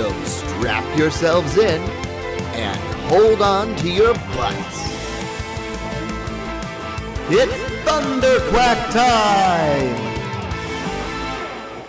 So strap yourselves in and hold on to your butts. It's Thunder Quack time!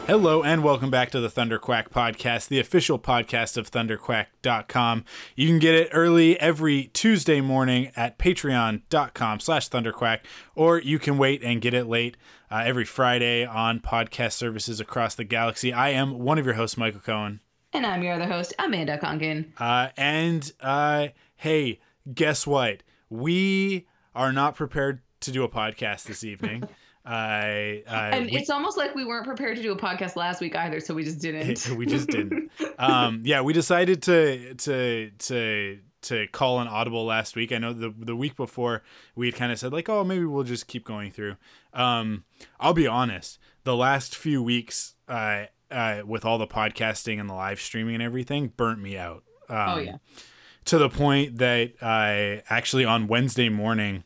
Hello and welcome back to the Thunderquack podcast, the official podcast of thunderquack.com. You can get it early every Tuesday morning at patreon.com slash thunderquack, or you can wait and get it late uh, every Friday on podcast services across the galaxy. I am one of your hosts, Michael Cohen. And I'm your other host, Amanda Conkin. Uh, and uh, hey, guess what? We are not prepared to do a podcast this evening. I, I and we- it's almost like we weren't prepared to do a podcast last week either, so we just didn't. we just didn't. Um, yeah, we decided to to to to call an audible last week. I know the the week before we had kind of said like, oh, maybe we'll just keep going through. Um, I'll be honest, the last few weeks, uh, uh, with all the podcasting and the live streaming and everything, burnt me out. Um, oh yeah. To the point that I actually on Wednesday morning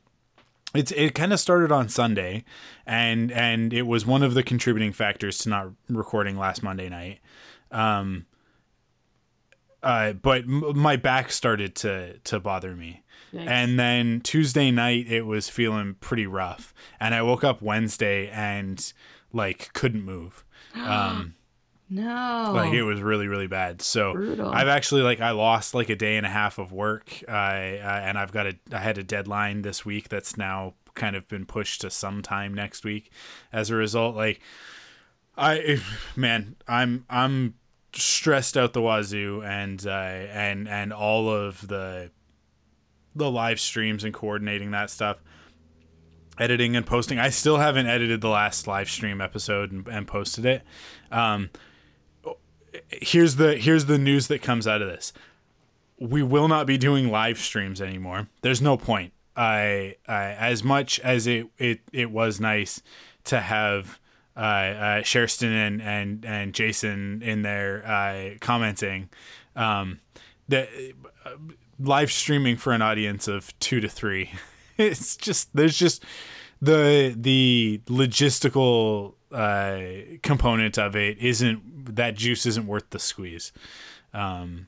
it's it kind of started on Sunday, and and it was one of the contributing factors to not recording last Monday night. Um. Uh, but m- my back started to to bother me, Yikes. and then Tuesday night it was feeling pretty rough, and I woke up Wednesday and like couldn't move. Um, no. like it was really really bad so Brutal. i've actually like i lost like a day and a half of work I uh, and i've got a i had a deadline this week that's now kind of been pushed to sometime next week as a result like i man i'm i'm stressed out the wazoo and uh and and all of the the live streams and coordinating that stuff editing and posting. I still haven't edited the last live stream episode and, and posted it. Um, here's the here's the news that comes out of this. We will not be doing live streams anymore. There's no point. I, I as much as it it it was nice to have uh, uh Sherston and and and Jason in there uh, commenting. Um, uh, live streaming for an audience of two to three. It's just there's just the the logistical uh, component of it isn't that juice isn't worth the squeeze. Um,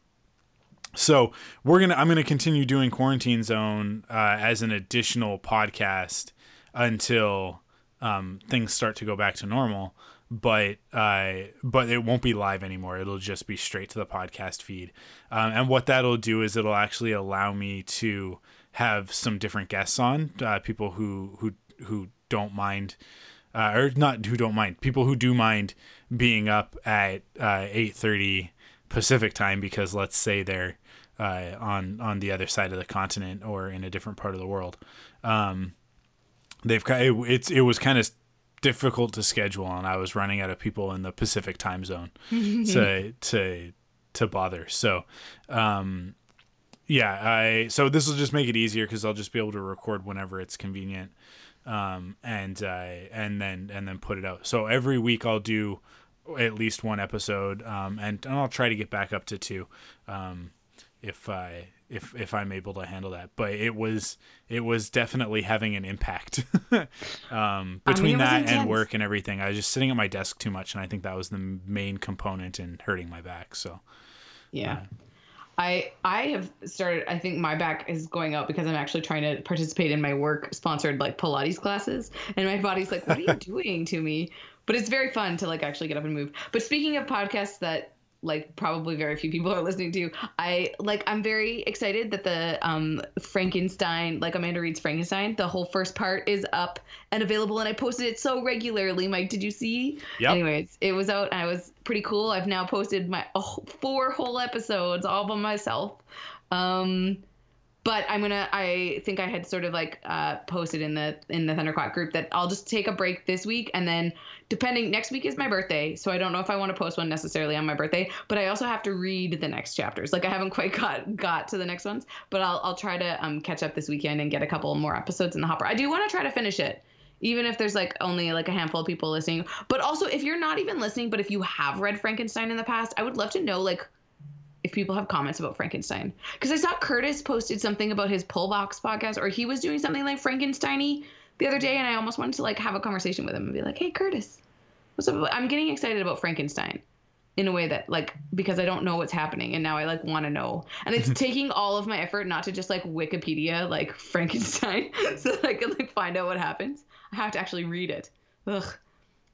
so we're gonna I'm gonna continue doing quarantine zone uh, as an additional podcast until um, things start to go back to normal. But uh, but it won't be live anymore. It'll just be straight to the podcast feed. Um, and what that'll do is it'll actually allow me to have some different guests on, uh, people who who who don't mind uh, or not who don't mind people who do mind being up at uh, 8.30 pacific time because let's say they're uh, on on the other side of the continent or in a different part of the world. Um, they've it, it's it was kind of difficult to schedule and i was running out of people in the pacific time zone to to to bother. So um, yeah i so this will just make it easier because i'll just be able to record whenever it's convenient um, and uh, and then and then put it out. So every week I'll do at least one episode, um, and, and I'll try to get back up to two, um, if I if if I'm able to handle that. But it was it was definitely having an impact um, between it was that and work and everything. I was just sitting at my desk too much, and I think that was the main component in hurting my back. So yeah. I I have started I think my back is going out because I'm actually trying to participate in my work sponsored like Pilates classes and my body's like what are you doing to me? But it's very fun to like actually get up and move. But speaking of podcasts that like probably very few people are listening to. I like I'm very excited that the um Frankenstein, like Amanda Reed's Frankenstein, the whole first part is up and available and I posted it so regularly. Mike, did you see? Yep. Anyways, it was out and I was pretty cool. I've now posted my oh, four whole episodes all by myself. Um but I'm gonna. I think I had sort of like uh, posted in the in the Thunderquack group that I'll just take a break this week, and then depending next week is my birthday, so I don't know if I want to post one necessarily on my birthday. But I also have to read the next chapters. Like I haven't quite got got to the next ones, but I'll I'll try to um catch up this weekend and get a couple more episodes in the hopper. I do want to try to finish it even if there's like only like a handful of people listening but also if you're not even listening but if you have read frankenstein in the past i would love to know like if people have comments about frankenstein because i saw curtis posted something about his pull box podcast or he was doing something like frankensteiny the other day and i almost wanted to like have a conversation with him and be like hey curtis what's up i'm getting excited about frankenstein in a way that like because I don't know what's happening and now I like want to know. And it's taking all of my effort not to just like Wikipedia like Frankenstein so that I can like find out what happens. I have to actually read it. Ugh.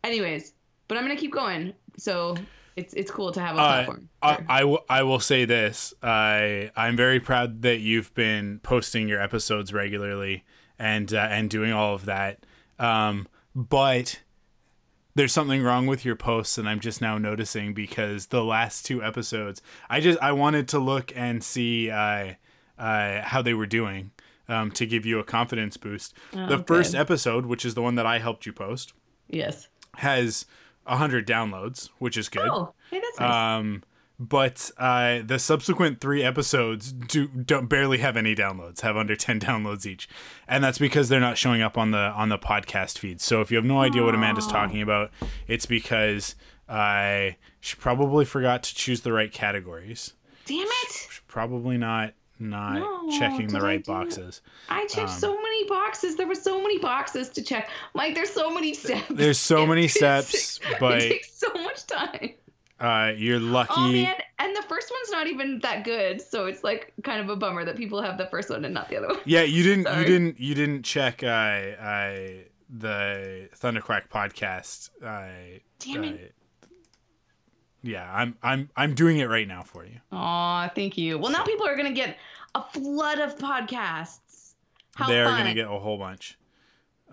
Anyways, but I'm gonna keep going. So it's it's cool to have a Uh, platform. I, Sure. I, w- I will say this. I I'm very proud that you've been posting your episodes regularly and uh, and doing all of that. Um, but there's something wrong with your posts, and I'm just now noticing because the last two episodes, I just I wanted to look and see uh, uh, how they were doing um, to give you a confidence boost. the Oh, first episode, which is the one that I helped you post, yes. has hundred downloads, which is good. Oh, hey, that's nice. Um, but uh, the subsequent three episodes do don't barely have any downloads, have under ten downloads each, and that's because they're not showing up on the on the podcast feed. So if you have no idea what Amanda's talking about, it's because I she probably forgot to choose the right categories. Damn it! She's probably not not No, checking the right do- boxes. I checked Um, so many boxes. There were so many boxes to check. Like, there's so many steps. There's so many steps, but it takes so much time. Uh, you're lucky. Oh man, and the first one's not even that good, so it's like kind of a bummer that people have the first one and not the other one. Yeah, you didn't. You didn't. You didn't check uh, uh, the Thunderquack podcast. Uh, Damn uh, it. yeah, I'm. I'm. I'm doing it right now for you. Aw, thank you. Well, now people are gonna get a flood of podcasts. How They're fun! gonna get a whole bunch.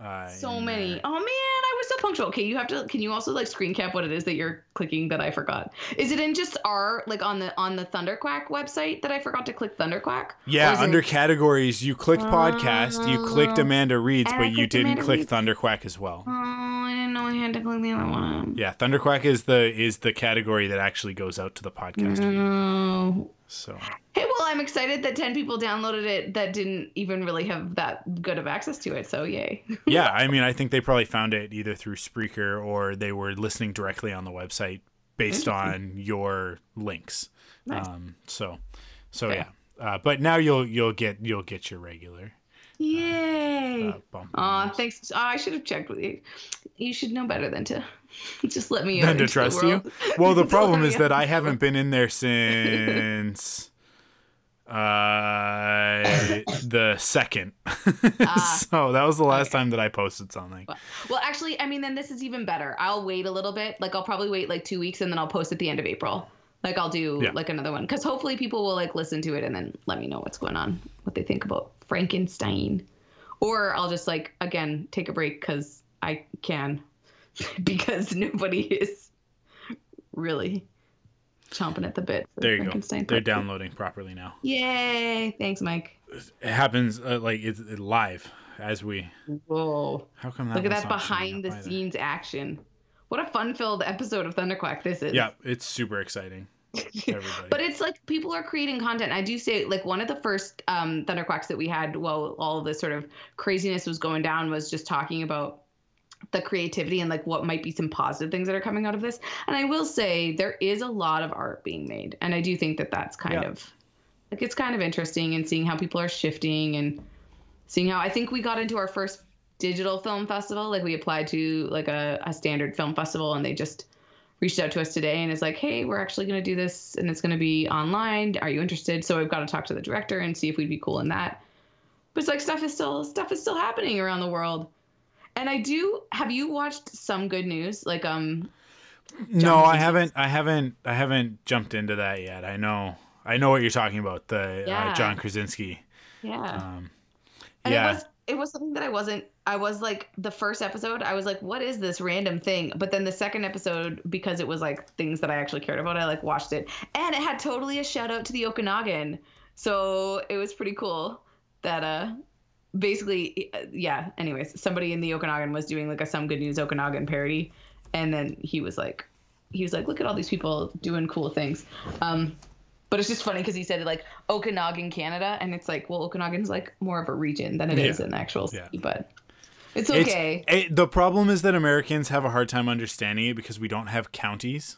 Uh, so many. there. Oh man, I was so punctual. Okay, you have to. Can you also like screen cap what it is that you're clicking that I forgot? Is it in just our like on the on the Thunderquack website that I forgot to click Thunderquack? Yeah, is it- under categories, you clicked podcast, you clicked Oh. Amanda Reads, but you didn't Amanda click Reads. Thunderquack as well. Oh, I didn't know I had to click the other one. Yeah, Thunderquack is the is the category that actually goes out to the podcast. feed. Oh. So I'm excited that 10 people downloaded it that didn't even really have that good of access to it. So, yay. yeah, I mean, I think they probably found it either through Spreaker or they were listening directly on the website based on your links. Nice. Um, so, so Okay. yeah. Uh, but now you'll you'll get you'll get your regular Yay. uh, bump. Aw, news. thanks. Aw, I should have checked with you. You should know better than to just let me Than to trust you. Well, the problem is that I haven't been in there since uh the second. Ah, so that was the last okay. time that I posted something. Well, actually, I mean, then this is even better. I'll wait a little bit. Like, I'll probably wait like two weeks and then I'll post at the end of April. Like, I'll do Yeah. like another one because hopefully people will like listen to it and then let me know what's going on, what they think about Frankenstein. Or I'll just like, again, take a break because I can because nobody is really chomping at the bit. There you go. They're downloading properly now. Yay. Thanks, Mike. It happens uh, like it's it live as we. Whoa. How come that? Look at that behind the either? scenes action. What a fun filled episode of Thunderquack this is. Yeah, it's super exciting. But it's like people are creating content. I do say like one of the first um, Thunderquacks that we had while all of this sort of craziness was going down was just talking about the creativity and like what might be some positive things that are coming out of this. And I will say there is a lot of art being made, and I do think that that's kind Yeah. of like it's kind of interesting and seeing how people are shifting and seeing how I think we got into our first digital film festival. Like we applied to like a, a standard film festival, and they just reached out to us today and is like, hey, we're actually going to do this and it's going to be online. Are you interested? So we've got to talk to the director and see if we'd be cool in that. But it's like stuff is still stuff is still happening around the world. And I do have you watched some good news? Like um no, John I haven't. I haven't. I haven't jumped into that yet. I know. I know what you're talking about. The Yeah. uh, John Krasinski. yeah. Um, And yeah. it was it was something that I wasn't I was like the first episode, I was like, what is this random thing? But then the second episode, because it was like things that I actually cared about, I like watched it. And it had totally a shout out to the Okanagan. So it was pretty cool that uh basically uh, yeah anyways somebody in the okanagan was doing like a some good news okanagan parody and then he was like he was like look at all these people doing cool things um but it's just funny because he said like okanagan canada and it's like well okanagan's like more of a region than it is Yeah. an actual Yeah. city but it's It's- okay it- the problem is that Americans have a hard time understanding it because we don't have counties.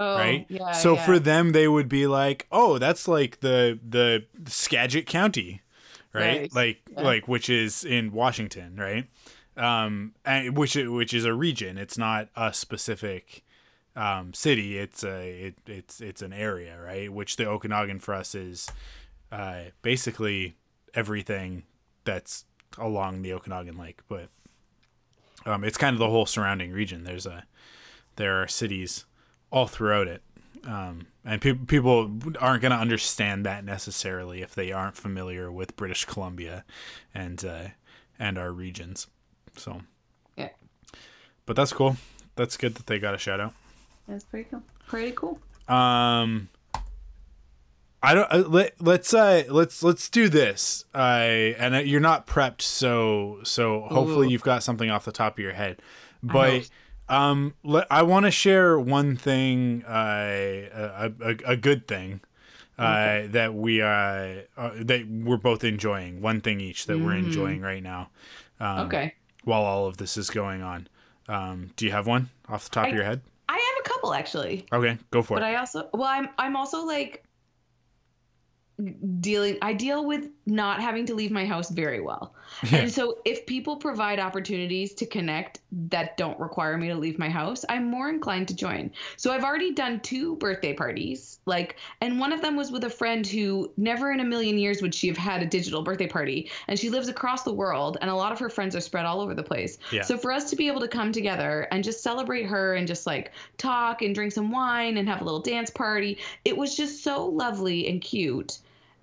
oh, right? yeah, so yeah. for them, they would be like, "Oh, that's like the the Skagit County, right? Right. Like Yeah. like which is in Washington, right? Um, and which which is a region. It's not a specific um, city. It's a it, it's it's an area, right? Which the Okanagan for us is uh, basically everything that's along the Okanagan Lake, but um, it's kind of the whole surrounding region. There's a there are cities all throughout it. Um, and pe- people aren't going to understand that necessarily if they aren't familiar with British Columbia and uh, and our regions. So, yeah but that's cool. That's good that they got a shout out. that's pretty cool pretty cool Um, I don't uh, let let's uh let's let's do this. I and uh, you're not prepped, so so hopefully Ooh. you've got something off the top of your head. But. Um, I want to share one thing, uh, a, a a good thing. Uh, that we uh, uh that we're both enjoying one thing each that we're enjoying right now um, okay. while all of this is going on. Um do you have one off the top I- of your head? I have a couple actually. Okay go for but it. But I also well I'm I'm also like dealing I deal with not having to leave my house very well. Yeah. And so if people provide opportunities to connect that don't require me to leave my house, I'm more inclined to join. So I've already done two birthday parties, like and one of them was with a friend who never in a million years would she have had a digital birthday party and she lives across the world and a lot of her friends are spread all over the place. Yeah. So for us to be able to come together and just celebrate her and just like talk and drink some wine and have a little dance party, it was just so lovely and cute.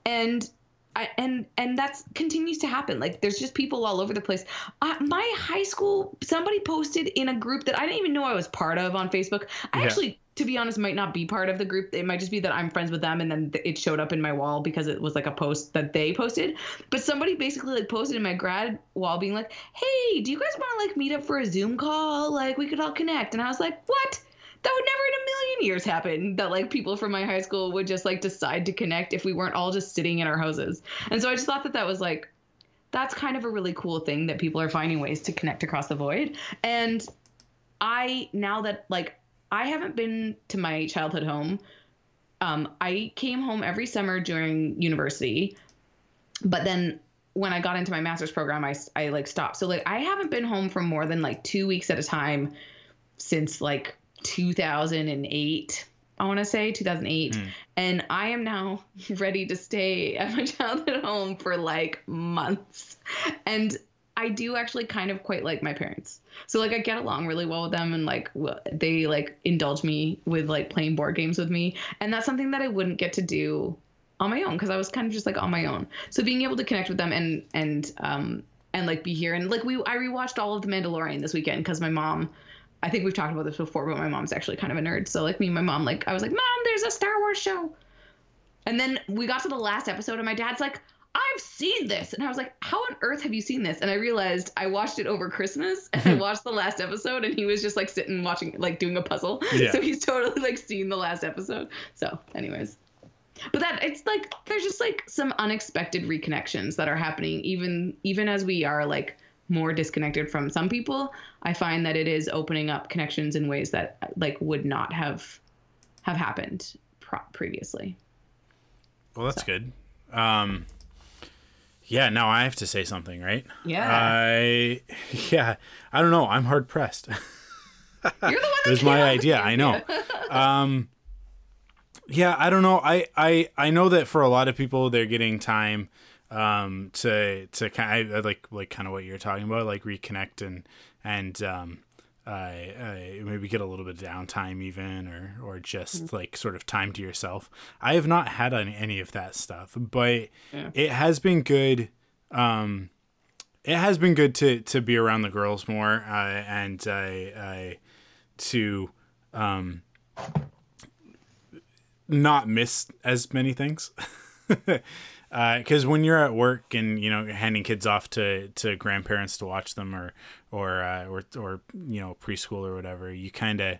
And I, and and that's continues to happen. Like there's just people all over the place. Uh, my high school, somebody posted in a group that I didn't even know I was part of on Facebook. I Yeah. actually, to be honest, might not be part of the group. It might just be that I'm friends with them, and then it showed up in my wall because it was like a post that they posted. But somebody basically like posted in my grad wall, being like, "Hey, do you guys want to like meet up for a Zoom call? Like we could all connect." And I was like, "What?" That would never in a million years happen. That like people from my high school would just like decide to connect if we weren't all just sitting in our houses. And so I just thought that that was like that's kind of a really cool thing that people are finding ways to connect across the void. And I now that like I haven't been to my childhood home. Um, I came home every summer during university, but then when I got into my master's program, I I like stopped. So like I haven't been home for more than like two weeks at a time since like 2008. I want to say 2008. Hmm. And I am now ready to stay at my childhood home for like months. And I do actually kind of quite like my parents. So like I get along really well with them and like they like indulge me with like playing board games with me. And that's something that I wouldn't get to do on my own because I was kind of just like on my own. So being able to connect with them and and um and like be here and like we I rewatched all of The Mandalorian this weekend because my mom I think we've talked about this before, but my mom's actually kind of a nerd. So like me and my mom, like I was like, Mom, there's a Star Wars show. And then we got to the last episode, and my dad's like, I've seen this. And I was like, How on earth have you seen this? And I realized I watched it over Christmas and I watched the last episode, and he was just like sitting watching, like doing a puzzle. Yeah. So he's totally like seen the last episode. So, anyways. But that it's like there's just like some unexpected reconnections that are happening even even as we are like more disconnected from some people. I find that it is opening up connections in ways that like would not have have happened pro- previously. Well, that's good. Um, yeah, now I have to say something, right? Yeah. I, yeah, I don't know. I'm hard pressed. You're the one it was my idea. I know. um, yeah, I don't know. I, I, I know that for a lot of people, they're getting time um to to kind of like like kind of what you're talking about like reconnect and and um uh, uh maybe get a little bit of downtime even or or just like sort of time to yourself. I have not had any, any of that stuff but Yeah. it has been good um it has been good to to be around the girls more uh and I, I to um not miss as many things because when you're at work and you know handing kids off to to grandparents to watch them or or uh, or or you know preschool or whatever, you kind of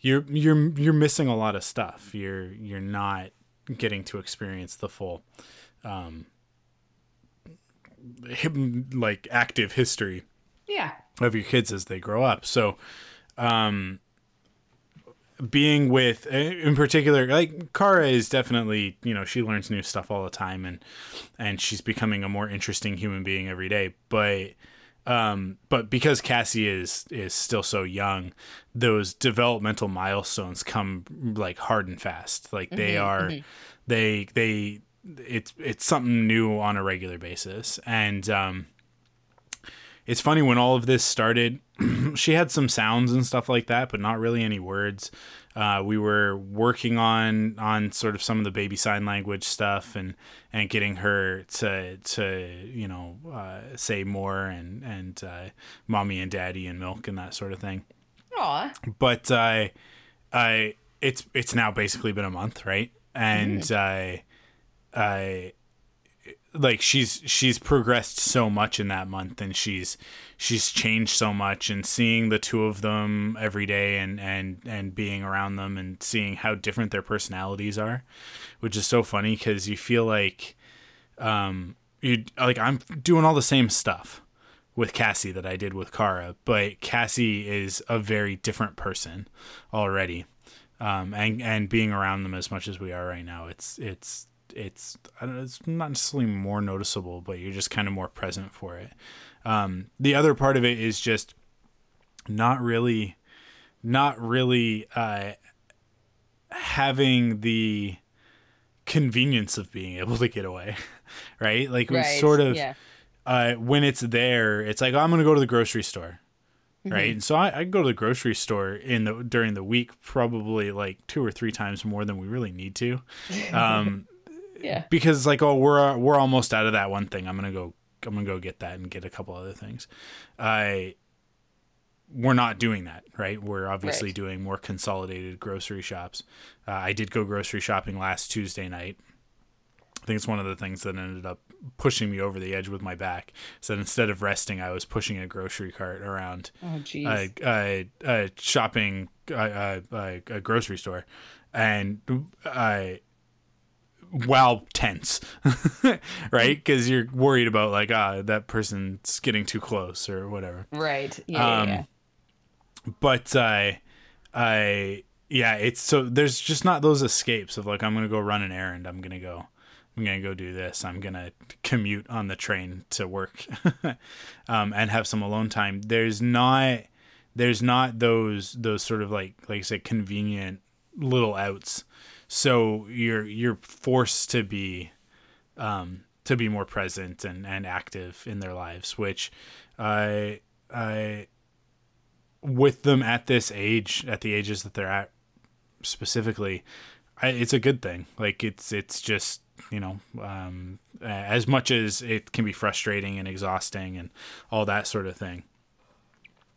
you're you're you're missing a lot of stuff. You're you're not getting to experience the full um like active history Yeah. of your kids as they grow up. So, um, being with, in particular, like Kara is definitely, you know, she learns new stuff all the time, and and she's becoming a more interesting human being every day. But, um, but because Cassie is is still so young, those developmental milestones come like hard and fast. Like they are, they they it's it's something new on a regular basis, and um it's funny when all of this started she had some sounds and stuff like that but not really any words uh, we were working on on sort of some of the baby sign language stuff and and getting her to to you know uh, say more and and uh, mommy and daddy and milk and that sort of thing Aw. but I, I, it's it's now basically been a month, right? And I, I, like she's she's progressed so much in that month, and she's she's changed so much, and seeing the two of them every day, and and and being around them, and seeing how different their personalities are, which is so funny because you feel like, um, you like I'm doing all the same stuff with Cassie that I did with Kara, but Cassie is a very different person already. Um, and and being around them as much as we are right now, it's it's it's don't know, it's not necessarily more noticeable, but you're just kind of more present for it. Um, the other part of it is just not really, not really uh, having the convenience of being able to get away, right? Like we sort of Yeah. uh, when it's there, it's like oh, I'm gonna go to the grocery store, Mm-hmm. right? And so I, I go to the grocery store in the during the week probably like two or three times more than we really need to, um, Yeah. because like oh we're we're almost out of that one thing. I'm gonna go I'm gonna go get that and get a couple other things. I we're not doing that, right? We're obviously Right. doing more consolidated grocery shops. Uh, I did go grocery shopping last Tuesday night. I think it's one of the things that ended up pushing me over the edge with my back. So instead of resting, I was pushing a grocery cart around Oh, jeez. a, a, a shopping a, a grocery store, and I while tense, right? Because you're worried about like ah that person's getting too close or whatever right. Yeah. um, yeah, yeah. but I, I, yeah, it's so there's just not those escapes of like I'm gonna go run an errand. I'm gonna go, I'm gonna go do this. I'm gonna commute on the train to work, um, and have some alone time. There's not, there's not those those sort of like like I said convenient little outs. So you're you're forced to be, um, to be more present and and active in their lives, which I I with them at this age, at the ages that they're at specifically, I, it's a good thing. Like it's it's just you know um, as much as it can be frustrating and exhausting and all that sort of thing.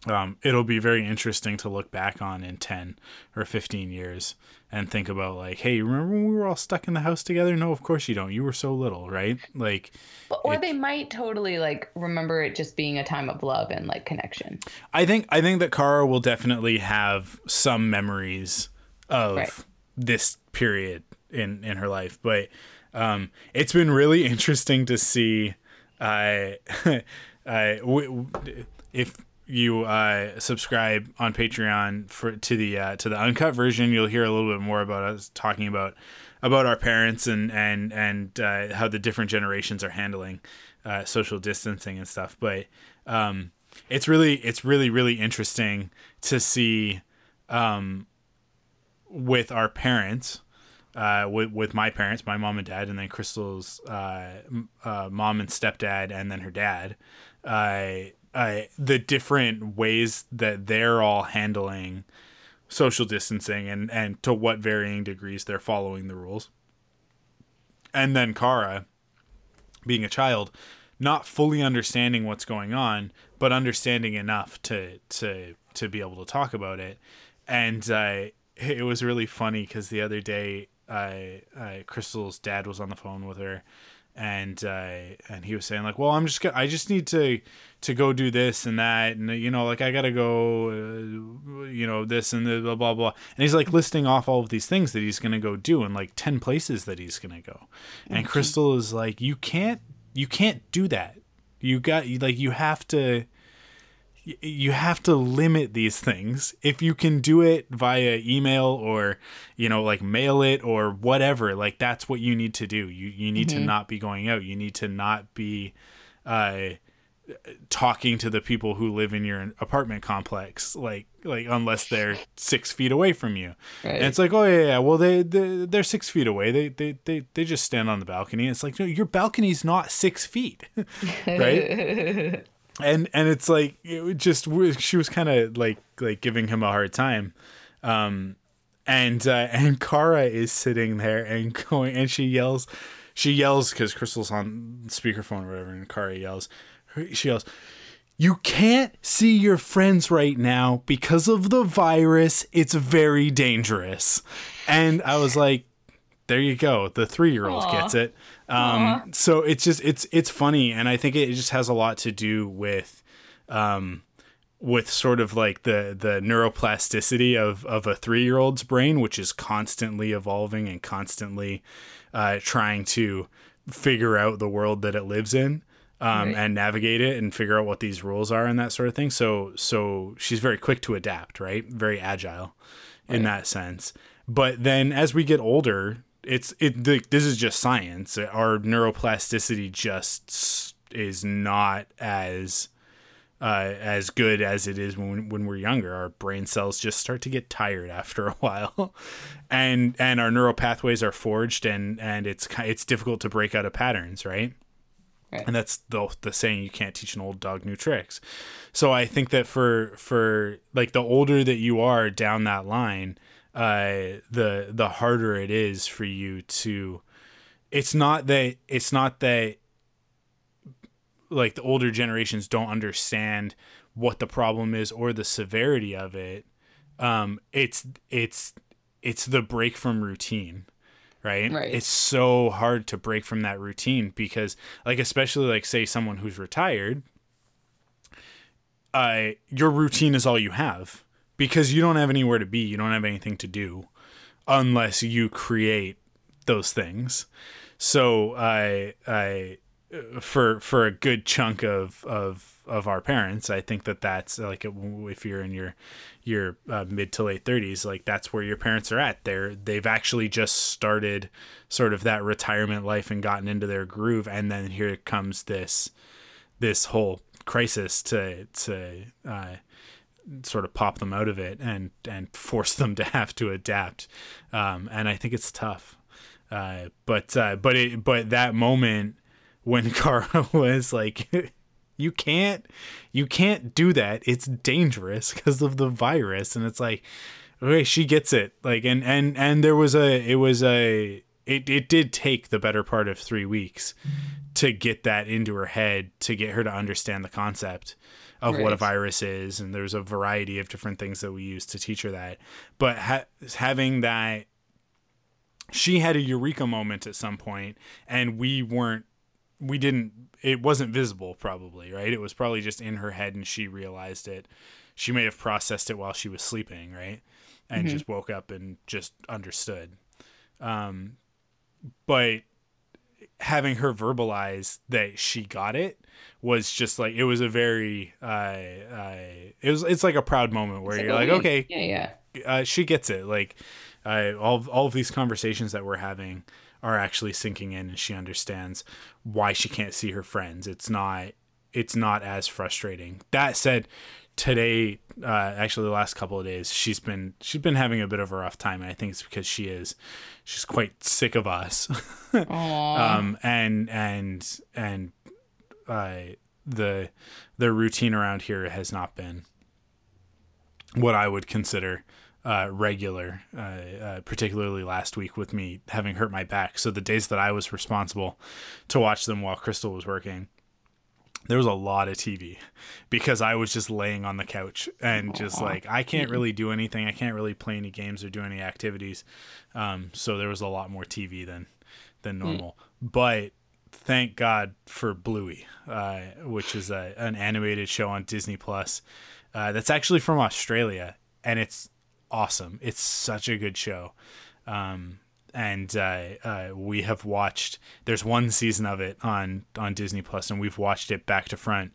Um, it'll be very interesting to look back on in 10 or 15 years and think about like hey remember when we were all stuck in the house together no of course you don't you were so little right like But- or it- they might totally like remember it just being a time of love and like connection. I think I think that Kara will definitely have some memories of Right. this period in in her life, but um, it's been really interesting to see. I, I if you uh, subscribe on Patreon for to the uh, to the uncut version, you'll hear a little bit more about us talking about about our parents and and and uh, how the different generations are handling uh, social distancing and stuff. But um, it's really it's really really interesting to see um, with our parents. Uh, with with my parents, my mom and dad, and then Crystal's uh, mom and stepdad, and then her dad, uh, uh, the different ways that they're all handling social distancing and and to what varying degrees they're following the rules. And then Kara, being a child, not fully understanding what's going on, but understanding enough to to to be able to talk about it. And uh, it was really funny because the other day, I, I Crystal's dad was on the phone with her, and uh, and he was saying like, well, I'm just gonna, I just need to to go do this and that, and you know, like I gotta go, uh, you know, this and the blah blah blah. And he's like listing off all of these things that he's gonna go do, and like ten places that he's gonna go. And Crystal is like, you can't you can't do that. You got like you have to you have to limit these things. If you can do it via email or, you know, like mail it or whatever, like that's what you need to do. You you need to not be going out. You need to not be uh talking to the people who live in your apartment complex like like unless they're six feet away from you Right. and it's like oh yeah, yeah well they, they they're six feet away they, they they they just stand on the balcony it's like no your balcony's not six feet right and and it's like it just she was kind of like like giving him a hard time. Um and uh, and Kara is sitting there and going and she yells she yells because Crystal's on speakerphone or whatever and Kara yells she yells you can't see your friends right now. Because of the virus it's very dangerous. And I was like there you go. The three-year-old gets it um so it's just it's it's funny and i think it just has a lot to do with um with sort of like the the neuroplasticity of of a 3-year-old's brain which is constantly evolving and constantly uh trying to figure out the world that it lives in um, Right. and navigate it and figure out what these rules are and that sort of thing. So so she's very quick to adapt, right? Very agile in that sense. But then as we get older, it's it the, this is just science. Our neuroplasticity just is not as uh, as good as it is when when we're younger. Our brain cells just start to get tired after a while, and and our neural pathways are forged, and and it's it's difficult to break out of patterns, right? Right. And that's the the saying you can't teach an old dog new tricks. So I think that for for like the older that you are down that line, uh, the the harder it is for you to. It's not that it's not that like the older generations don't understand what the problem is or the severity of it. Um, it's it's it's the break from routine right? Right. It's so hard to break from that routine because, like, especially like say someone who's retired, uh, your routine is all you have because you don't have anywhere to be, you don't have anything to do, unless you create those things. So I I for for a good chunk of of of our parents, I think that that's like if you're in your your uh, mid to late 30s, like that's where your parents are at. They're they've actually just started sort of that retirement life and gotten into their groove, and then here comes this this whole crisis to to uh, sort of pop them out of it and and force them to have to adapt. Um, and I think it's tough. Uh, but uh, but it but that moment when Kara was like, "You can't, you can't do that. It's dangerous because of the virus," and it's like, okay, she gets it. Like, and and and there was a, it was a, it it did take the better part of three weeks to get that into her head to get her to understand the concept of what a virus is and there's a variety of different things that we use to teach her that. But ha- having that she had a eureka moment at some point and we weren't we didn't it wasn't visible probably right? It was probably just in her head and she realized it. She may have processed it while she was sleeping right? And just woke up and just understood. Um but having her verbalize that she got it was just like it was a very uh, uh it was it's like a proud moment where It's you're oh, like okay Yeah, yeah. uh, she gets it. Like, uh, all all of these conversations that we're having are actually sinking in, and she understands why she can't see her friends. It's not it's not as frustrating. That said, today, uh, actually, the last couple of days, she's been she's been having a bit of a rough time, and I think it's because she is she's quite sick of us. Um, and and and uh, the the routine around here has not been what I would consider uh, regular, uh, uh, particularly last week with me having hurt my back. So the days that I was responsible to watch them while Crystal was working, there was a lot of TV because I was just laying on the couch and just like I can't really do anything. I can't really play any games or do any activities. Um, so there was a lot more TV than than normal. But thank God for Bluey, uh, which is a, an animated show on Disney Plus. Uh, that's actually from Australia, and it's awesome. It's such a good show. Um, and uh, uh, we have watched. There's one season of it on on Disney Plus, and we've watched it back to front.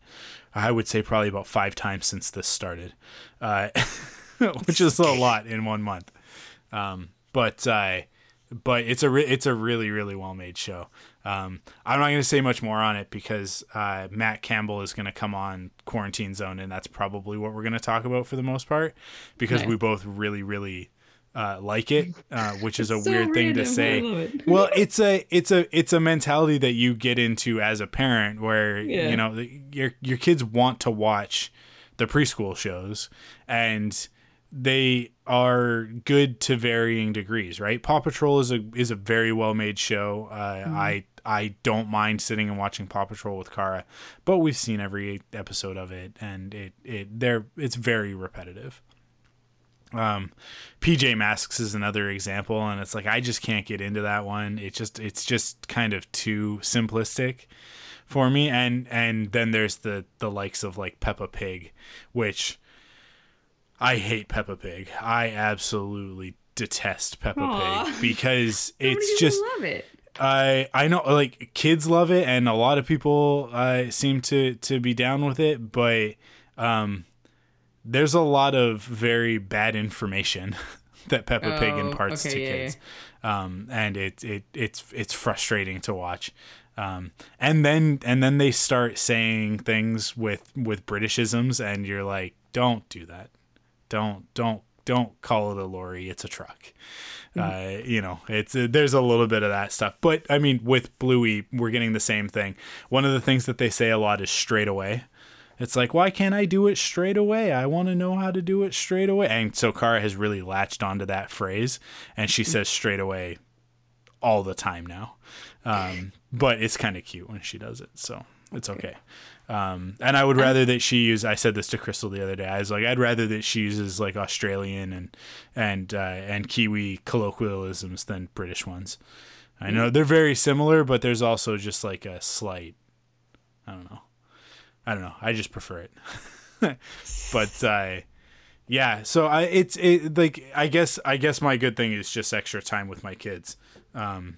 I would say probably about five times since this started, uh, which is a lot in one month. Um, but uh, but it's a re- it's a really really well made show. Um, I'm not going to say much more on it because uh, Matt Campbell is going to come on Quarantine Zone, and that's probably what we're going to talk about for the most part because Okay. we both really really uh, like it, uh, which is a So weird thing to random, but I say. it. well, it's a it's a it's a mentality that you get into as a parent where Yeah. you know your your kids want to watch the preschool shows and they are good to varying degrees, right? Paw Patrol is a is a very well made show. Uh, I I don't mind sitting and watching Paw Patrol with Kara, but we've seen every episode of it, and it it there it's very repetitive. Um, PJ Masks is another example, and it's like I just can't get into that one. It just it's just kind of too simplistic for me. And and then there's the the likes of like Peppa Pig, which I hate Peppa Pig. I absolutely detest Peppa Aw. Pig because it's just love it. I I know like kids love it and a lot of people uh, seem to to be down with it, but um, there's a lot of very bad information that Peppa Pig Oh, imparts okay, to yeah, kids, um, and it it it's it's frustrating to watch. Um, and then and then they start saying things with with Britishisms, and you're like, don't do that, don't don't don't call it a lorry, it's a truck. Uh, you know, it's uh, there's a little bit of that stuff, but I mean, with Bluey, we're getting the same thing. One of the things that they say a lot is straight away. It's like, why can't I do it straight away? I want to know how to do it straight away. And so Kara has really latched onto that phrase, and she says straight away all the time now. Um, but it's kind of cute when she does it, so it's okay. Um, and I would rather that she use. I said this to Crystal the other day. I was like, I'd rather that she uses like Australian and and uh, and Kiwi colloquialisms than British ones. I know they're very similar, but there's also just like a slight. I don't know. I don't know. I just prefer it. but uh, yeah, so I it's it like I guess I guess my good thing is just extra time with my kids, um,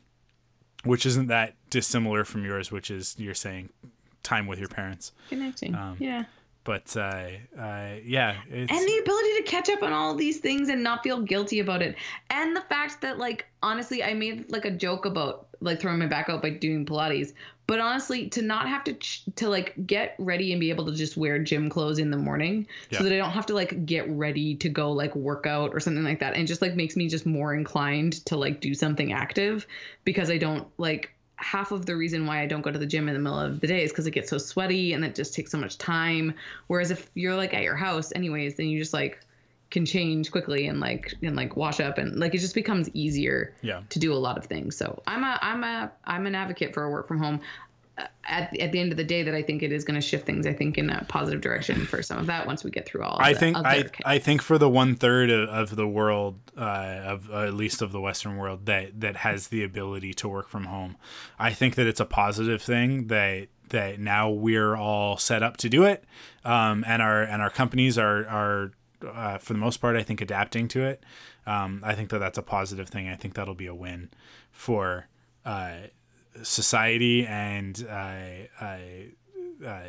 which isn't that dissimilar from yours, which is you're saying time with your parents. Connecting. Um, yeah. But uh, uh, yeah, it's, and the ability to catch up on all these things and not feel guilty about it and the fact that like honestly i made like a joke about like throwing my back out by doing pilates but honestly to not have to ch- to like get ready and be able to just wear gym clothes in the morning Yeah. so that i don't have to like get ready to go like work out or something like that and just like makes me just more inclined to like do something active because i don't like half of the reason why I don't go to the gym in the middle of the day is because it gets so sweaty and it just takes so much time. Whereas if you're like at your house anyways, then you just like can change quickly and like and like wash up and like it just becomes easier yeah. to do a lot of things. So I'm a I'm a I'm an advocate for a work from home. Uh, At, at the end of the day, that I think it is going to shift things. I think in a positive direction for some of that once we get through all. I think I I think for the one third of, of the world, uh, of uh, at least of the Western world that that has the ability to work from home, I think that it's a positive thing that that now we're all set up to do it, um, and our and our companies are are uh, for the most part I think adapting to it. Um, I think that that's a positive thing. I think that'll be a win for uh, society and uh, uh, uh,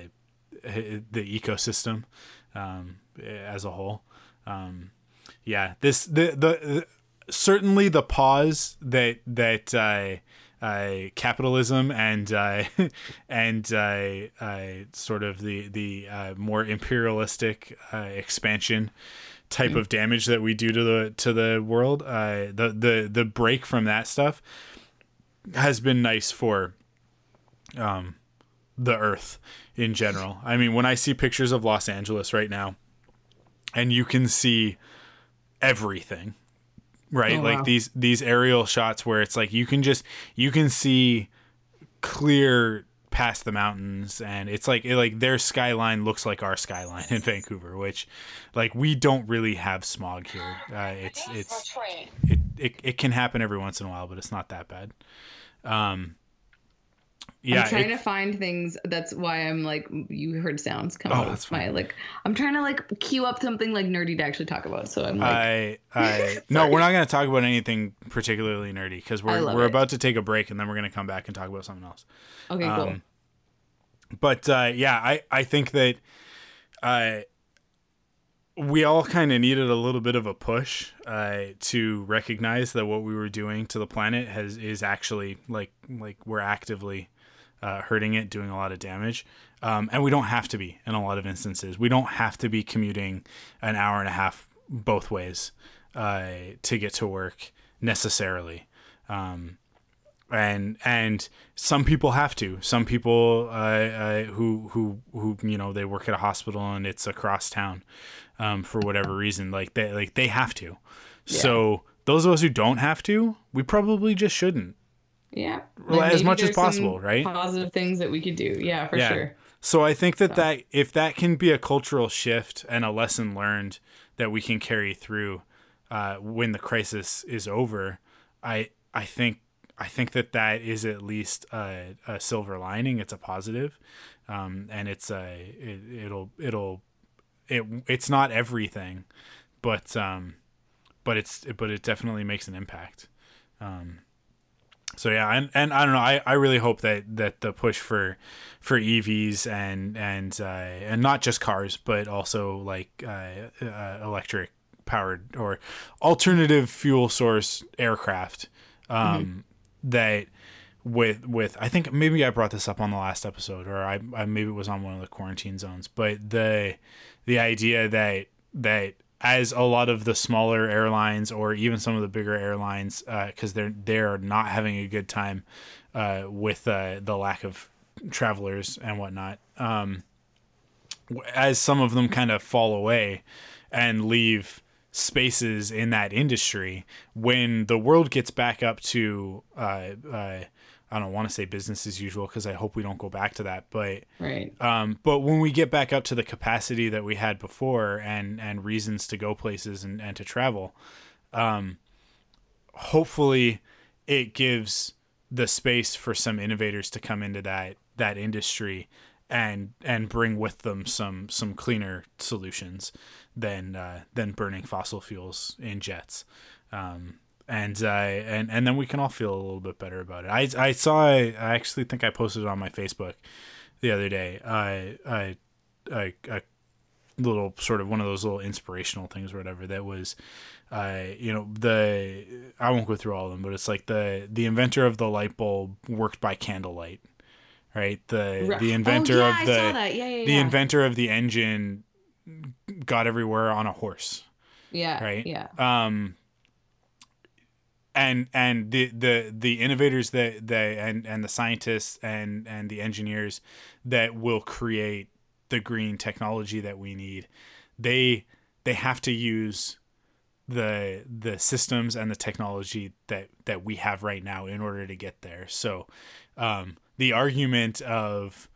the ecosystem um, as a whole. Um, yeah, this the, the the certainly the pause that that uh, capitalism and uh, and uh, uh, sort of the the uh, more imperialistic uh, expansion type of damage that we do to the to the world. Uh, the the the break from that stuff has been nice for um, the Earth in general. I mean, when I see pictures of Los Angeles right now, and you can see everything, right? Oh, like wow. these these aerial shots where it's like you can just you can see clear past the mountains and it's like it, like their skyline looks like our skyline in Vancouver which like we don't really have smog here uh, it's it's it, it, it can happen every once in a while but it's not that bad um yeah, I'm trying to find things. That's why I'm like, you heard sounds come Oh, out that's of my like. I'm trying to like queue up something like nerdy to actually talk about. So I'm like, I, I no, we're not going to talk about anything particularly nerdy because we're we're it. about to take a break and then we're going to come back and talk about something else. okay, cool. um, But uh, yeah, I I think that uh, we all kind of needed a little bit of a push uh, to recognize that what we were doing to the planet has is actually like like we're actively uh, hurting it, doing a lot of damage. Um, and we don't have to be in a lot of instances. We don't have to be commuting an hour and a half both ways uh, to get to work necessarily. Um, and and some people have to. Some people uh, uh, who who who you know they work at a hospital and it's across town um, for whatever reason. Like they like they have to. So those of us who don't have to, we probably just shouldn't. Yeah, well, as much as possible, right? Positive things that we could do. Yeah, for Yeah. sure. So I think that that if that can be a cultural shift and a lesson learned that we can carry through uh, when the crisis is over, I I think I think that that is at least a, a silver lining. It's a positive, um, and it's a it, it'll it'll it it's not everything, but um, but it's but it definitely makes an impact. Um, so yeah, and, and I don't know. I, I really hope that, that the push for for EVs and and uh, and not just cars, but also like uh, uh, electric powered or alternative fuel source aircraft um, that with with I think maybe I brought this up on the last episode or I, I maybe it was on one of the quarantine zones, but the the idea that that as a lot of the smaller airlines or even some of the bigger airlines because they're they're not having a good time uh, with uh, the lack of travelers and whatnot. Um, as some of them kind of fall away and leave spaces in that industry when the world gets back up to uh, uh, I don't want to say business as usual because I hope we don't go back to that but Right. um, but when we get back up to the capacity that we had before and and reasons to go places and, and to travel, um, hopefully it gives the space for some innovators to come into that that industry and and bring with them some some cleaner solutions than uh, than burning fossil fuels in jets. Um, and uh, and and then we can all feel a little bit better about it. I I saw I actually think I posted it on my Facebook the other day. I I a, a little sort of one of those little inspirational things or whatever that was uh you know the I won't go through all of them but it's like the the inventor of the light bulb worked by candlelight right the the inventor oh, yeah, of the. Yeah, yeah, the inventor of the engine got everywhere on a horse yeah, right? Yeah. um and and the the the innovators that that and and the scientists and and the engineers that will create the green technology that we need they they have to use the the systems and the technology that that we have right now in order to get there. So um the argument of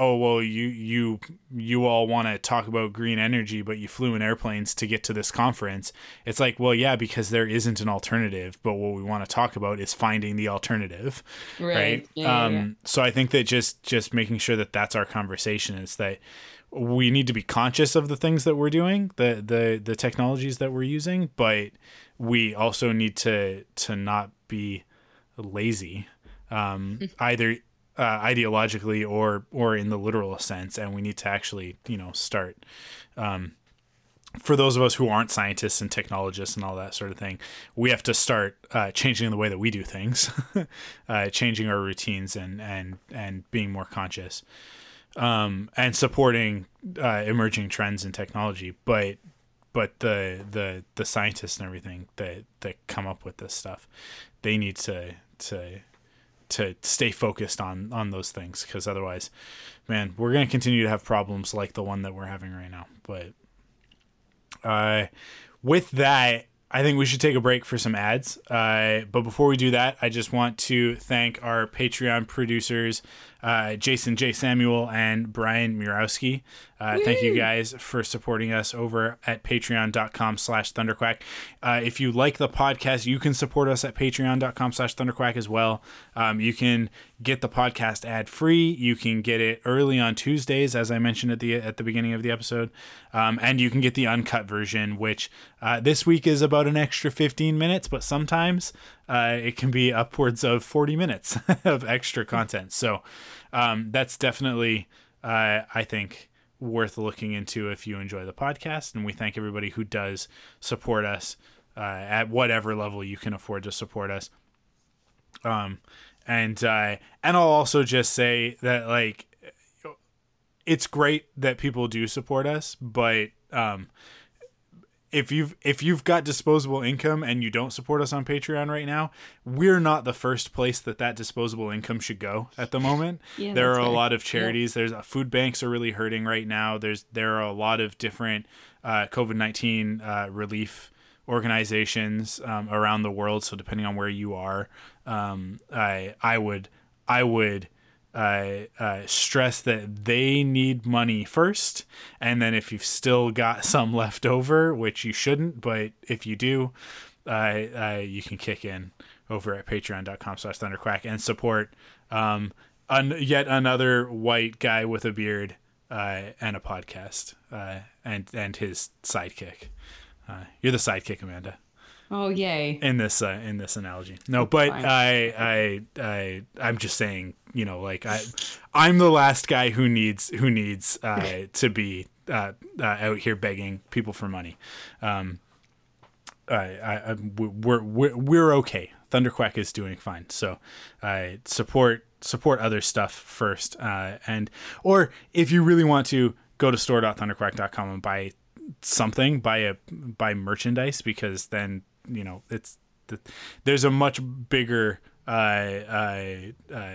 oh well you you you all want to talk about green energy but you flew in airplanes to get to this conference it's like well yeah because there isn't an alternative but what we want to talk about is finding the alternative Right. right, Yeah, yeah, um yeah. so i think that just just making sure that that's our conversation is that we need to be conscious of the things that we're doing the the the technologies that we're using but we also need to to not be lazy um either uh, ideologically or or in the literal sense and we need to actually you know start um for those of us who aren't scientists and technologists and all that sort of thing, we have to start uh, changing the way that we do things, uh, changing our routines and and and being more conscious, um, and supporting uh, emerging trends in technology. But but the the the scientists and everything that that come up with this stuff, they need to to to stay focused on on those things because otherwise, man, we're gonna continue to have problems like the one that we're having right now. But uh, with that, I think we should take a break for some ads. Uh, but before we do that, I just want to thank our Patreon producers uh, Jason J. Samuel, and Brian Murowski. Uh, thank you guys for supporting us over at patreon.com slash thunderquack. Uh, if you like the podcast, you can support us at patreon.com slash thunderquack as well. Um, you can get the podcast ad free. You can get it early on Tuesdays, as I mentioned at the at the beginning of the episode, um, and you can get the uncut version, which uh, this week is about an extra 15 minutes, but sometimes uh, it can be upwards of 40 minutes of extra content. So um, that's definitely, uh, I think, worth looking into if you enjoy the podcast. And we thank everybody who does support us uh, at whatever level you can afford to support us. Um, and uh, and I'll also just say that like it's great that people do support us, but um, if you've if you've got disposable income and you don't support us on Patreon right now, we're not the first place that that disposable income should go at the moment. Yeah, there are a fair. lot of charities. There's uh, food banks are really hurting right now. There's there are a lot of different uh, COVID nineteen uh, relief organizations um, around the world. So depending on where you are, um, I I would I would uh, uh, stress that they need money first, and then if you've still got some left over, which you shouldn't, but if you do, uh, uh, you can kick in over at patreon.com slash thunderquack and support um, un- yet another white guy with a beard uh, and a podcast uh, and and his sidekick. Uh, you're the sidekick, Amanda Oh yay! in this uh, in this analogy. No, but Fine. I I I I'm just saying, you know, like I I'm the last guy who needs who needs uh, to be uh, uh, out here begging people for money. Um, I, I, I we're we're we're okay. Thunderquack is doing fine. So, uh, support support other stuff first, uh, and or if you really want to go to store.thunderquack.com and buy something, buy a buy merchandise because then you know it's the, there's a much bigger uh, uh, uh,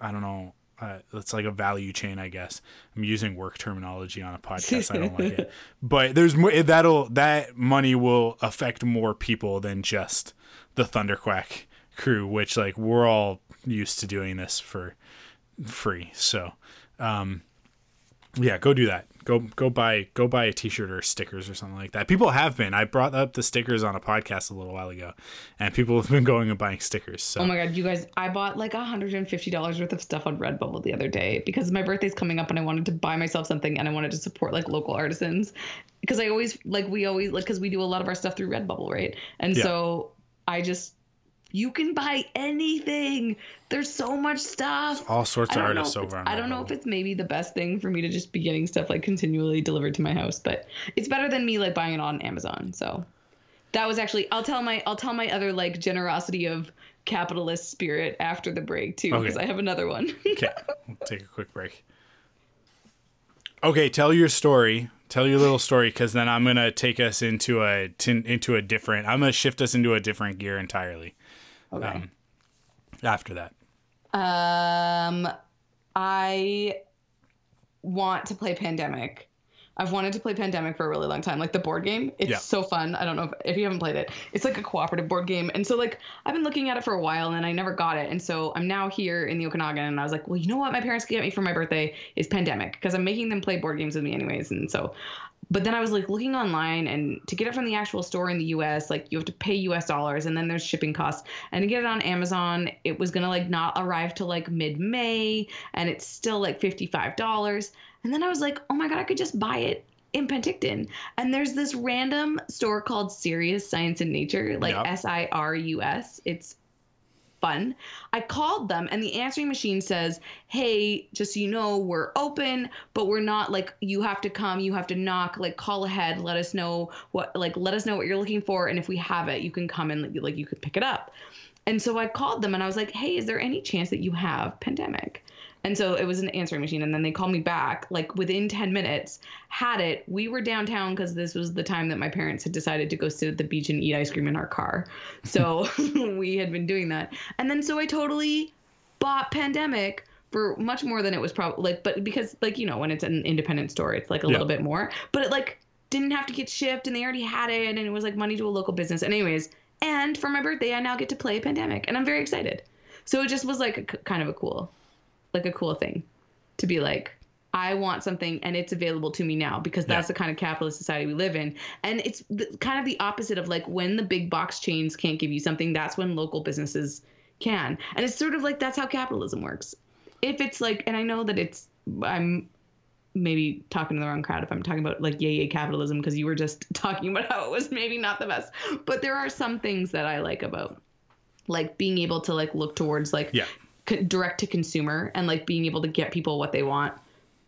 I don't know. Uh, it's like a value chain, I guess. I'm using work terminology on a podcast. I don't like it, but there's more. That'll that money will affect more people than just the Thunderquack crew, which like we're all used to doing this for free. So, um, yeah, go do that. Go go buy go buy a T-shirt or stickers or something like that. People have been. I brought up the stickers on a podcast a little while ago, and people have been going and buying stickers. So Oh my god, you guys! I bought like $150 worth of stuff on Redbubble the other day because my birthday's coming up and I wanted to buy myself something and I wanted to support like local artisans because I always like we always like because we do a lot of our stuff through Redbubble, right? And Yeah. so I just you can buy anything. There's so much stuff. all sorts of artists over on. I don't know if it's maybe the best thing for me to just be getting stuff like continually delivered to my house, but it's better than me like buying it on Amazon. So that was actually I'll tell my I'll tell my other like generosity of capitalist spirit after the break too Okay. because I have another one. Okay, we'll take a quick break. Okay, tell your story. Tell your little story, because then I'm gonna take us into a into a different. I'm gonna shift us into a different gear entirely. Okay. Um, after that, Um, I want to play Pandemic. I've wanted to play Pandemic for a really long time, like the board game. It's Yeah. so fun. I don't know if, if you haven't played it. It's like a cooperative board game, and so like I've been looking at it for a while, and I never got it, and so I'm now here in the Okanagan, and I was like, well, you know what, my parents get me for my birthday is Pandemic because I'm making them play board games with me anyways, and so. But then I was like looking online, and to get it from the actual store in the U.S., like you have to pay U.S. dollars, and then there's shipping costs. And to get it on Amazon, it was gonna like not arrive till like mid-May, and it's still like fifty-five dollars. And then I was like, oh my god, I could just buy it in Penticton. And there's this random store called Sirius Science and Nature, like S I R U S. It's fun. I called them and the answering machine says, Hey, just so you know, we're open, but we're not like you have to come, you have to knock, like call ahead, let us know what like let us know what you're looking for. And if we have it, you can come and like you could pick it up. And so I called them and I was like, Hey, is there any chance that you have pandemic? And so it was an answering machine. And then they called me back, like within 10 minutes, had it. We were downtown because this was the time that my parents had decided to go sit at the beach and eat ice cream in our car. So we had been doing that. And then so I totally bought Pandemic for much more than it was probably like, but because, like, you know, when it's an independent store, it's like a Yeah. little bit more. But it like didn't have to get shipped and they already had it and it was like money to a local business. Anyways, and for my birthday, I now get to play Pandemic and I'm very excited. So it just was like a, kind of a cool like a cool thing to be like I want something and it's available to me now because that's Yeah. the kind of capitalist society we live in. And it's the, kind of the opposite of like when the big box chains can't give you something, that's when local businesses can. And it's sort of like that's how capitalism works. If it's like, and I know that it's, I'm maybe talking to the wrong crowd if I'm talking about like yay yay capitalism because you were just talking about how it was maybe not the best. But there are some things that I like about like being able to like look towards like Yeah. Direct to consumer and like being able to get people what they want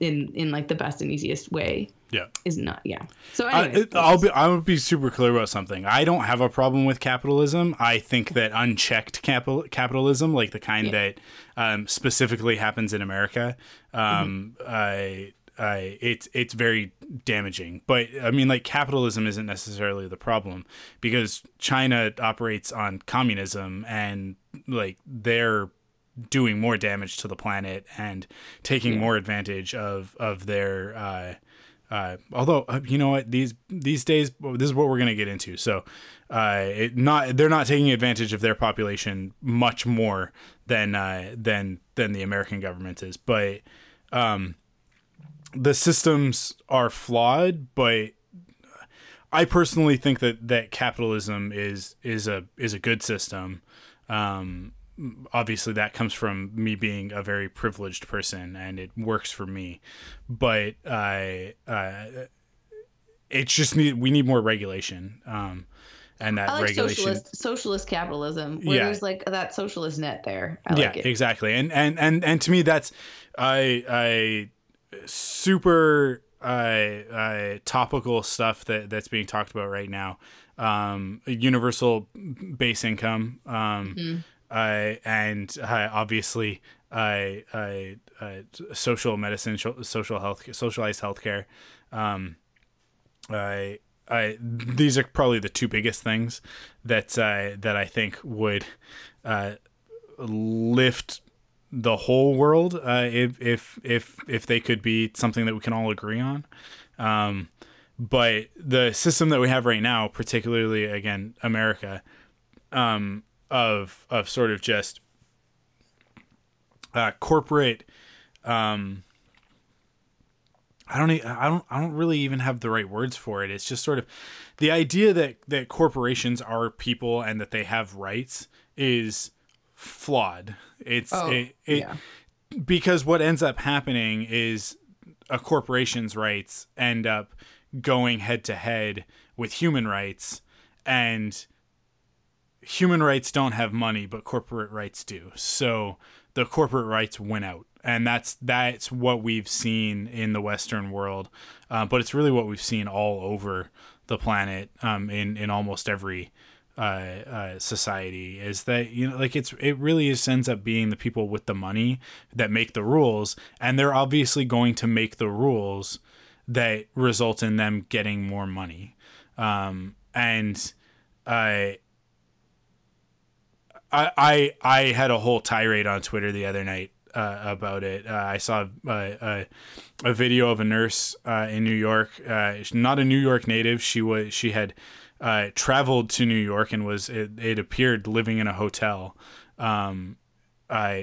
in in like the best and easiest way Yeah. is not yeah so I, it, i'll be. I would be super clear about something. I don't have a problem with capitalism. I think that unchecked capital capitalism, like the kind Yeah. that um, specifically happens in America, um, I, I, it's it's very damaging. But I mean, like capitalism isn't necessarily the problem because China operates on communism, and like they're doing more damage to the planet and taking more advantage of of their. Uh, uh, although uh, you know what these these days this is what we're gonna get into. So, uh, it not they're not taking advantage of their population much more than uh, than than the American government is. But um, the systems are flawed. But I personally think that that capitalism is is a is a good system. Um, obviously that comes from me being a very privileged person and it works for me. But i uh, it's just need we need more regulation um and that like regulation socialist socialist capitalism where Yeah. there's like that socialist net there. I yeah like exactly. And and and and to me that's i i super uh, uh topical stuff that that's being talked about right now. Um universal base income um Mm-hmm. Uh, and uh, obviously uh, uh, uh, social medicine social health socialized healthcare um I I these are probably the two biggest things that uh, that I think would uh, lift the whole world uh, if if if if they could be something that we can all agree on. Um, but the system that we have right now, particularly again America, um, of of sort of just uh, corporate. Um, I don't. I don't. I don't really even have the right words for it. It's just sort of the idea that that corporations are people and that they have rights is flawed. It's Oh, it, it yeah. because what ends up happening is a corporation's rights end up going head to head with human rights and human rights don't have money but corporate rights do. So the corporate rights win out. And that's that's what we've seen in the western world. Uh, but it's really what we've seen all over the planet um, in in almost every uh, uh, society is that you know like it's it really is ends up being the people with the money that make the rules. And they're obviously going to make the rules that result in them getting more money. Um, and I I I I had a whole tirade on Twitter the other night uh, about it. Uh, I saw uh, a, a video of a nurse uh, in New York. Uh, not a New York native. She was she had traveled to New York and was it, it appeared living in a hotel um,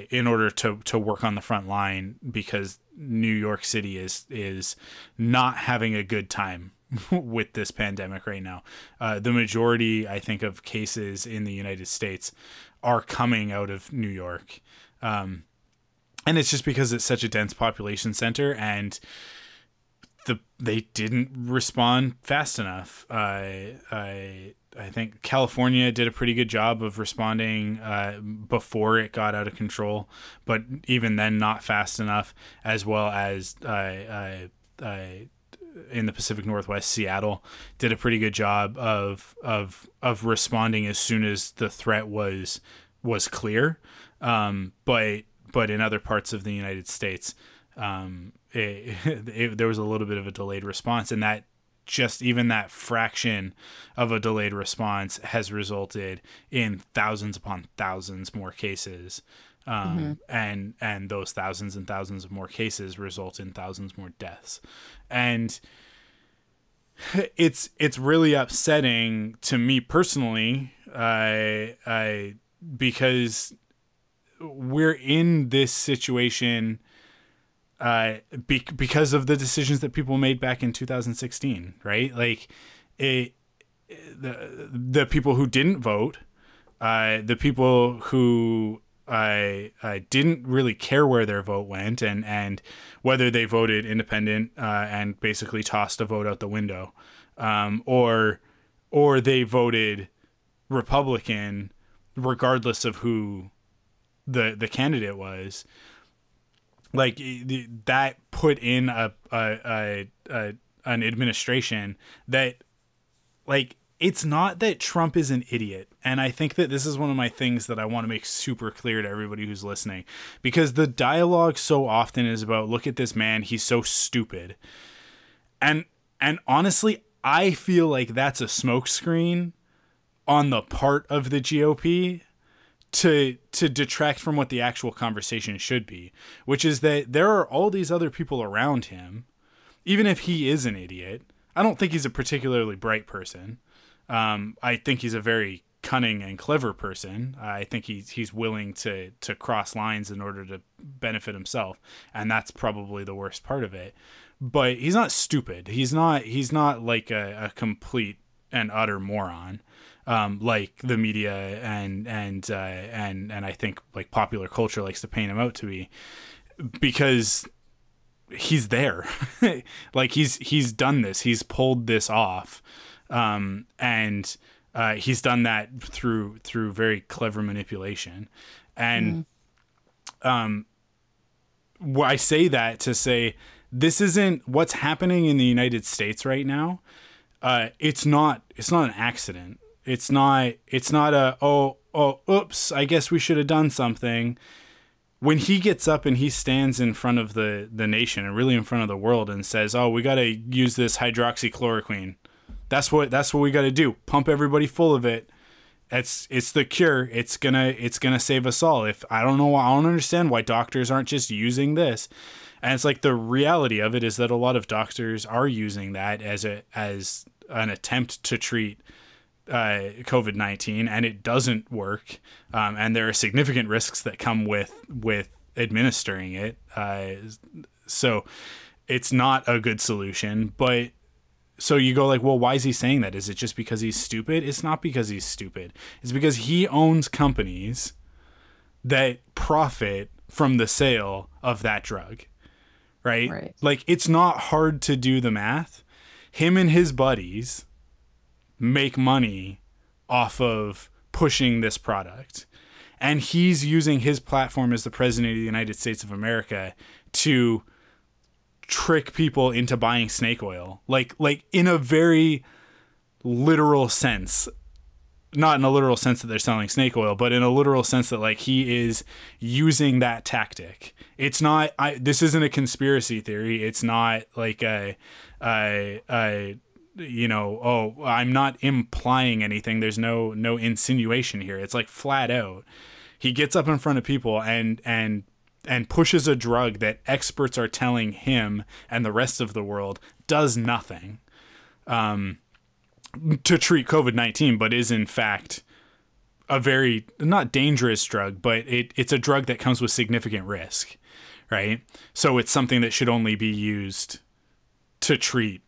in order to to work on the front line because New York City is is not having a good time with this pandemic right now. Uh, the majority, I think, of cases in the United States are coming out of New York. Um, and it's just because it's such a dense population center and the they didn't respond fast enough. I I I think California did a pretty good job of responding uh, before it got out of control, but even then, not fast enough. As well as uh, uh, uh, in the Pacific Northwest, Seattle did a pretty good job of of of responding as soon as the threat was was clear. Um, but but in other parts of the United States, um, it, it, there was a little bit of a delayed response, and that just even that fraction of a delayed response has resulted in thousands upon thousands more cases. Um, and and those thousands and thousands of more cases result in thousands more deaths, and it's it's really upsetting to me personally. I I because we're in this situation uh, be- because of the decisions that people made back in 2016, right? Like, it, the the people who didn't vote, uh, the people who I uh, didn't really care where their vote went and and whether they voted independent uh, and basically tossed a vote out the window, um, or or they voted Republican regardless of who the the candidate was. Like that put in a a, a, a an administration that like it's not that Trump is an idiot. And I think that this is one of my things that I want to make super clear to everybody who's listening because the dialogue so often is about look at this man, he's so stupid. And and honestly, I feel like that's a smokescreen on the part of the GOP to to detract from what the actual conversation should be, which is that there are all these other people around him, even if he is an idiot. I don't think he's a particularly bright person. Um, I think he's a very cunning and clever person. I think he's he's willing to to cross lines in order to benefit himself, and that's probably the worst part of it. But he's not stupid. He's not he's not like a, a complete and utter moron um, like the media and and uh, and and I think like popular culture likes to paint him out to be, because he's there, like he's he's done this, he's pulled this off, um, and uh, he's done that through through very clever manipulation, and mm. um, I say that to say this isn't what's happening in the United States right now. Uh, it's not it's not an accident it's not it's not a oh oh oops, I guess we should have done something. When he gets up and he stands in front of the the nation and really in front of the world and says, "Oh, we got to use this hydroxychloroquine." That's what that's what we got to do. Pump everybody full of it. It's it's the cure. It's gonna it's gonna save us all. If I don't know, I don't understand why doctors aren't just using this. And it's like the reality of it is that a lot of doctors are using that as a as an attempt to treat uh, COVID nineteen, and it doesn't work, um, and there are significant risks that come with with administering it. Uh, so it's not a good solution, but so you go like, well, why is he saying that? Is it just because he's stupid? It's not because he's stupid. It's because he owns companies that profit from the sale of that drug. Right? right? Like it's not hard to do the math. Him and his buddies make money off of pushing this product. And he's using his platform as the president of the United States of America to trick people into buying snake oil. Like like in a very literal sense. Not in a literal sense that they're selling snake oil, but in a literal sense that like he is using that tactic. It's not I this isn't a conspiracy theory. It's not like a a, a you know, oh, I'm not implying anything. There's no no insinuation here. It's like flat out. He gets up in front of people and and and pushes a drug that experts are telling him and the rest of the world does nothing um, to treat COVID 19, but is in fact a very not dangerous drug, but it, it's a drug that comes with significant risk, right? So it's something that should only be used to treat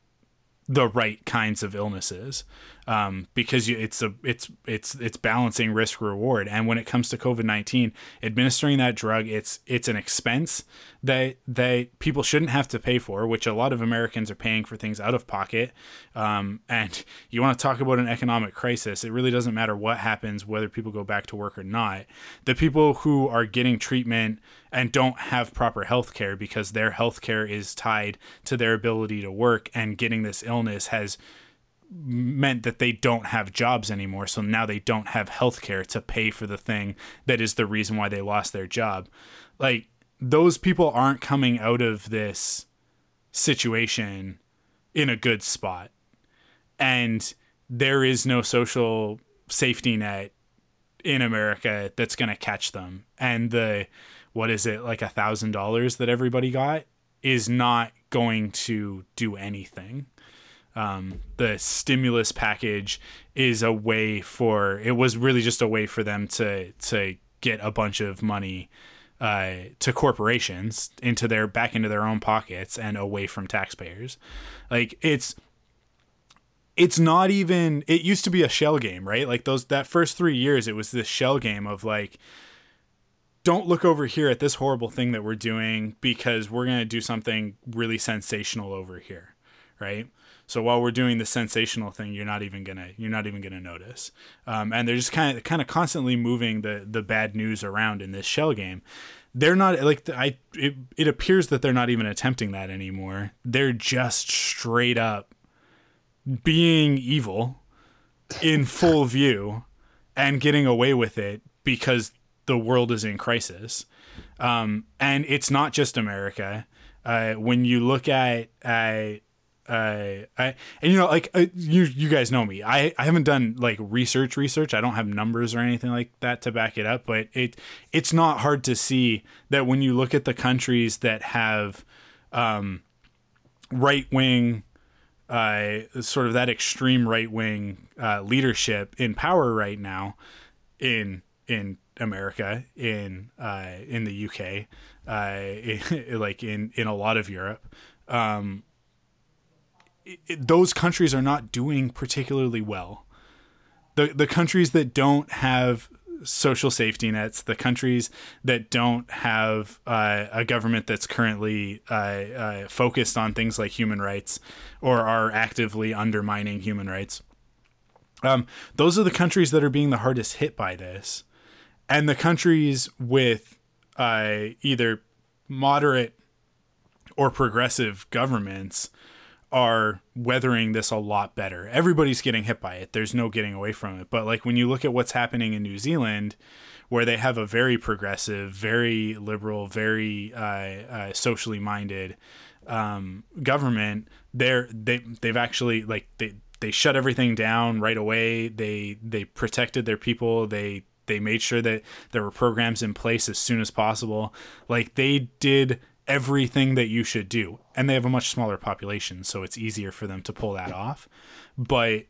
the right kinds of illnesses um, because it's a it's it's it's balancing risk reward. And when it comes to covid-19 administering that drug it's it's an expense that that people shouldn't have to pay for which a lot of americans are paying for things out of pocket. Um, and you want to talk about an economic crisis it really doesn't matter what happens whether people go back to work or not. The people who are getting treatment and don't have proper health care because their health care is tied to their ability to work and getting this illness has meant that they don't have jobs anymore so now they don't have health care to pay for the thing that is the reason why they lost their job. Like those people aren't coming out of this situation in a good spot. And there is no social safety net in america that's going to catch them. And the what is it like a thousand dollars that everybody got is not going to do anything. Um, the stimulus package is a way for it was really just a way for them to to get a bunch of money uh, to corporations into their back into their own pockets and away from taxpayers. Like it's it's not even it used to be a shell game, right? Like those that first 3 years it was this shell game of like don't look over here at this horrible thing that we're doing because we're going to do something really sensational over here, right? So while we're doing the sensational thing, you're not even gonna you're not even gonna notice. Um, and they're just kind of kind of constantly moving the the bad news around in this shell game. They're not like I. It, it appears that they're not even attempting that anymore. They're just straight up being evil in full view and getting away with it because the world is in crisis. Um, and it's not just America. Uh, when you look at uh, uh, I and you know like uh, you you guys know me. I I haven't done like research research. I don't have numbers or anything like that to back it up, but it it's not hard to see that when you look at the countries that have um, right wing uh, sort of that extreme right wing uh, leadership in power right now in in America, in uh, in the UK, uh, like in in a lot of Europe. Um, it, those countries are not doing particularly well. The the countries that don't have social safety nets, the countries that don't have uh, a government that's currently uh, uh, focused on things like human rights or are actively undermining human rights, um, those are the countries that are being the hardest hit by this. And the countries with uh, either moderate or progressive governments are weathering this a lot better. Everybody's getting hit by it. There's no getting away from it. But like when you look at what's happening in New Zealand, where they have a very progressive, very liberal, very uh, uh, socially minded um, government, they're they they've actually like they they shut everything down right away. They they protected their people. They they made sure that there were programs in place as soon as possible. Like they did everything that you should do. And they have a much smaller population, so it's easier for them to pull that off. But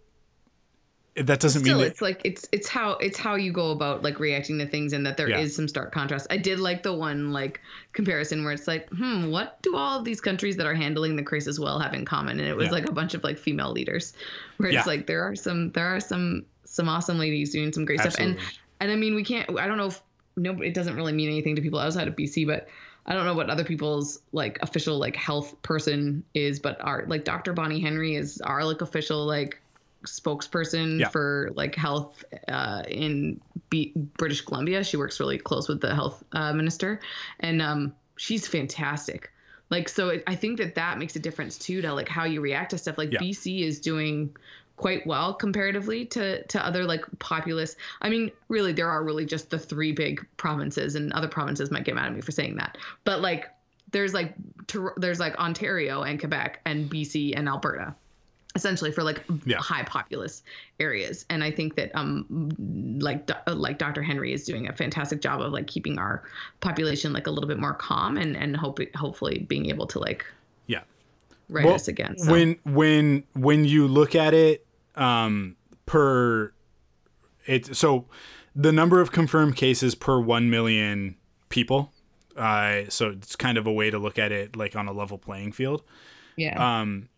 that doesn't Still, mean that, it's like it's it's how it's how you go about like reacting to things and that there is Yeah. some stark contrast. I did like the one like comparison where it's like, hmm, what do all of these countries that are handling the crisis well have in common? And it was Yeah. like a bunch of like female leaders, where it's Yeah. like there are some there are some some awesome ladies doing some great stuff. And and I mean we can't I don't know if no it doesn't really mean anything to people outside of BC, but I don't know what other people's like official like health person is, but our like Dr. Bonnie Henry is our like official like spokesperson Yeah. for like health uh, in B- British Columbia. She works really close with the health uh, minister, and um, she's fantastic. Like, so it, I think that that makes a difference too to like how you react to stuff. Like Yeah. BC is doing quite well comparatively to to other like populous. I mean, really, there are really just the three big provinces, and other provinces might get mad at me for saying that, but like. There's like there's like Ontario and Quebec and BC and Alberta essentially for like Yeah. high populous areas and i think that um like like dr henry is doing a fantastic job of like keeping our population like a little bit more calm and and hope hopefully being able to like yeah. right Well, us again so. When when when you look at it um, per it so the number of confirmed cases per 1 million people uh, so it's kind of a way to look at it like on a level playing field yeah um,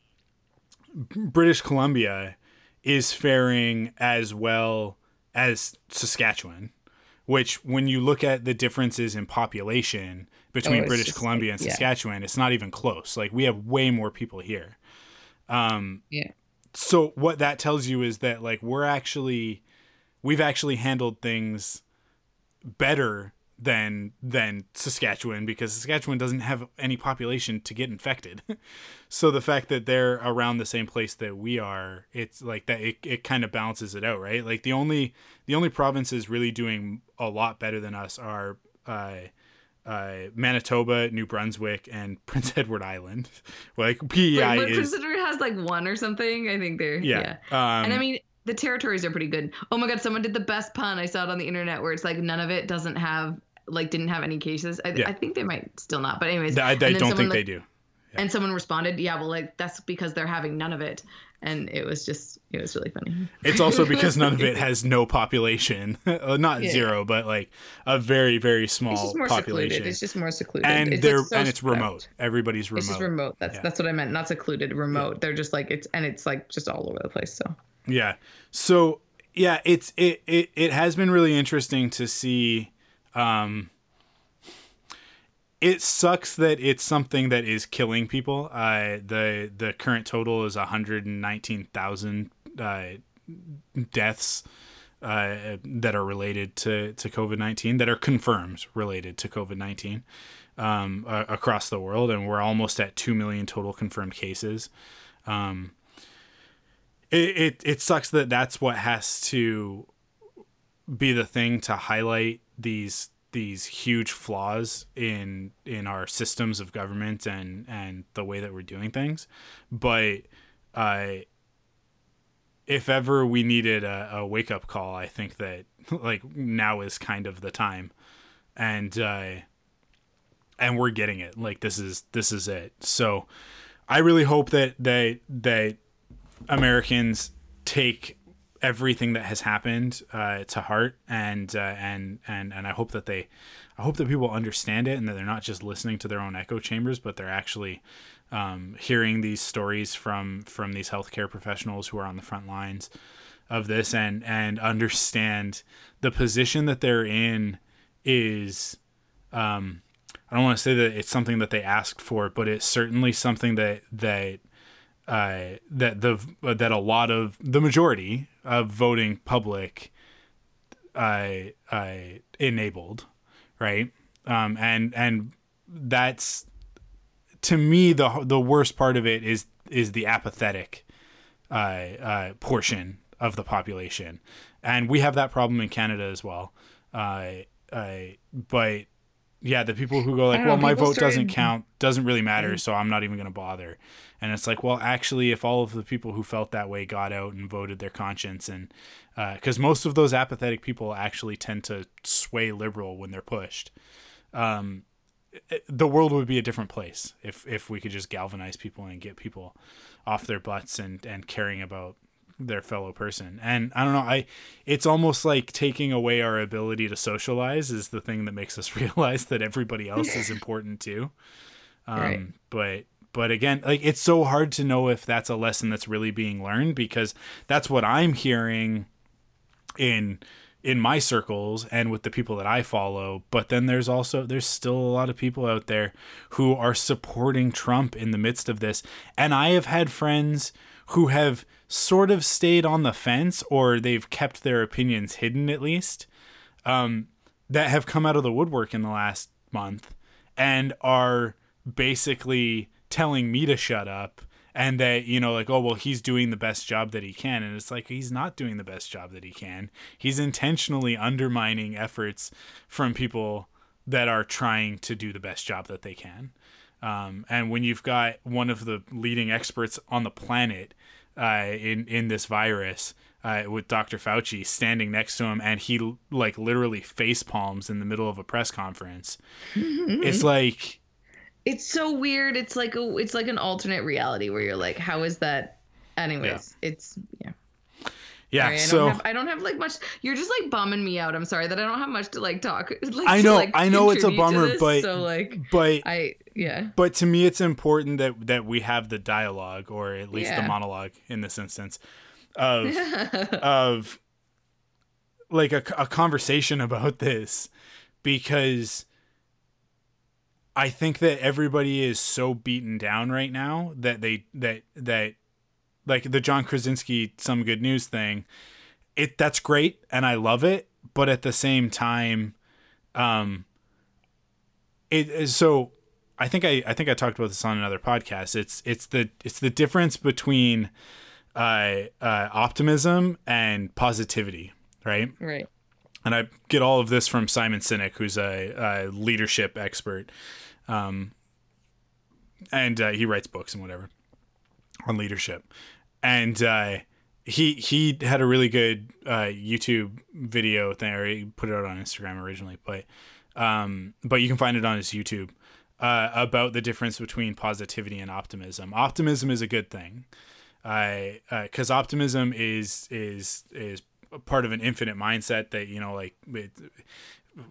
British Columbia is faring as well as Saskatchewan, which, when you look at the differences in population between Oh, British just Columbia and yeah. Saskatchewan, it's not even close. Like, we have way more people here. Um, yeah so, what that tells you is that, like, we're actually, we've actually handled things better than than Saskatchewan because Saskatchewan doesn't have any population to get infected. so the fact that they're around the same place that we are, it's like that it, it kind of balances it out, right? Like the only the only provinces really doing a lot better than us are uh uh, Manitoba, New Brunswick, and Prince Edward Island. Like PEI Wait, is, Prince Edward has like one or something i think they're yeah. yeah, Um, and i mean the territories are pretty good oh my god someone did the best pun i saw it on the internet where it's like Nunavut doesn't have like didn't have any cases i, Yeah. I think they might still not but anyways I, I don't think like, they do. And someone responded, "Yeah, well, like that's because they're having none of it." And it was just it was really funny. It's also because Nunavut has no population, Uh, not Yeah. zero, but like a very very small population. It's just more population. secluded. It's just more secluded. and it's they're so and it's spread out. remote. Everybody's remote. It's just remote. That's Yeah. that's what I meant. Not secluded, remote. They're just like it's and it's like just all over the place. So Yeah. So yeah, it's it it, it has been really interesting to see um it sucks that it's something that is killing people. Uh the the current total is 119,000 uh deaths uh, that are related to, to COVID 19 that are confirmed related to COVID 19 um, across the world. And we're almost at 2 million total confirmed cases. Um, it, it, it sucks that that's what has to be the thing to highlight these these huge flaws in in our systems of government and and the way that we're doing things but uh if ever we needed a, a wake up call, I think that like now is kind of the time, and uh, and we're getting it. Like this is this is it. So I really hope that that that Americans take everything that has happened uh, to heart, and uh, and and and I hope that they, I hope that people understand it, and that they're not just listening to their own echo chambers, but they're actually um, hearing these stories from from these healthcare professionals who are on the front lines of this, and and understand the position that they're in is. Um, I don't want to say that it's something that they asked for, but it's certainly something that that uh, that the that a lot of the majority of voting public uh, uh, enabled, right? Um, and and that's to me the the worst part of it is is the apathetic uh, uh, portion of the population, and we have that problem in Canada as well. Uh, uh, but yeah, the people who go like, well, know, my vote doesn't Mm-hmm. count, doesn't really matter, so I'm not even going to bother. And it's like, well, actually, if all of the people who felt that way got out and voted their conscience, and because most of those apathetic people actually tend to sway liberal when they're pushed, um, it- the world would be a different place if if we could just galvanize people and get people off their butts and and caring about their fellow person. And I don't know, I it's almost like taking away our ability to socialize is the thing that makes us realize that everybody else is important too. Um Right. but but again, like it's so hard to know if that's a lesson that's really being learned because that's what I'm hearing in in my circles and with the people that I follow, but then there's also there's still a lot of people out there who are supporting Trump in the midst of this. And I have had friends who have sort of stayed on the fence or they've kept their opinions hidden at least um, that have come out of the woodwork in the last month and are basically telling me to shut up and that you know like oh well he's doing the best job that he can. And it's like he's not doing the best job that he can. He's intentionally undermining efforts from people that are trying to do the best job that they can um, and when you've got one of the leading experts on the planet uh, in in this virus uh, with Dr. Fauci standing next to him, and he like literally face palms in the middle of a press conference. it's like it's so weird. It's like a it's like an alternate reality where you're like, how is that? Anyways, it's yeah. Yeah. Sorry, I so don't have, I don't have like much. You're just like bumming me out. I'm sorry that I don't have much to like talk. Like, I to, know- like, I know it's a bummer, this, but- so like but I yeah. but to me, it's important that that we have the dialogue, or at least the monologue in this instance, of of like a, a conversation about this because I think that everybody is so beaten down right now that they that that like the John Krasinski some good news thing it that's great and I love it but at the same time um it is so I think I I think I talked about this on another podcast. It's it's the it's the difference between uh, uh optimism and positivity right? Right. and I get all of this from Simon Sinek, who's a, a leadership expert, um, and uh, he writes books and whatever on leadership. And uh, he he had a really good uh, YouTube video thing, or he put it out on Instagram originally, but um, but you can find it on his YouTube uh, about the difference between positivity and optimism. Optimism is a good thing. Because optimism is is is part of an infinite mindset that you know like it,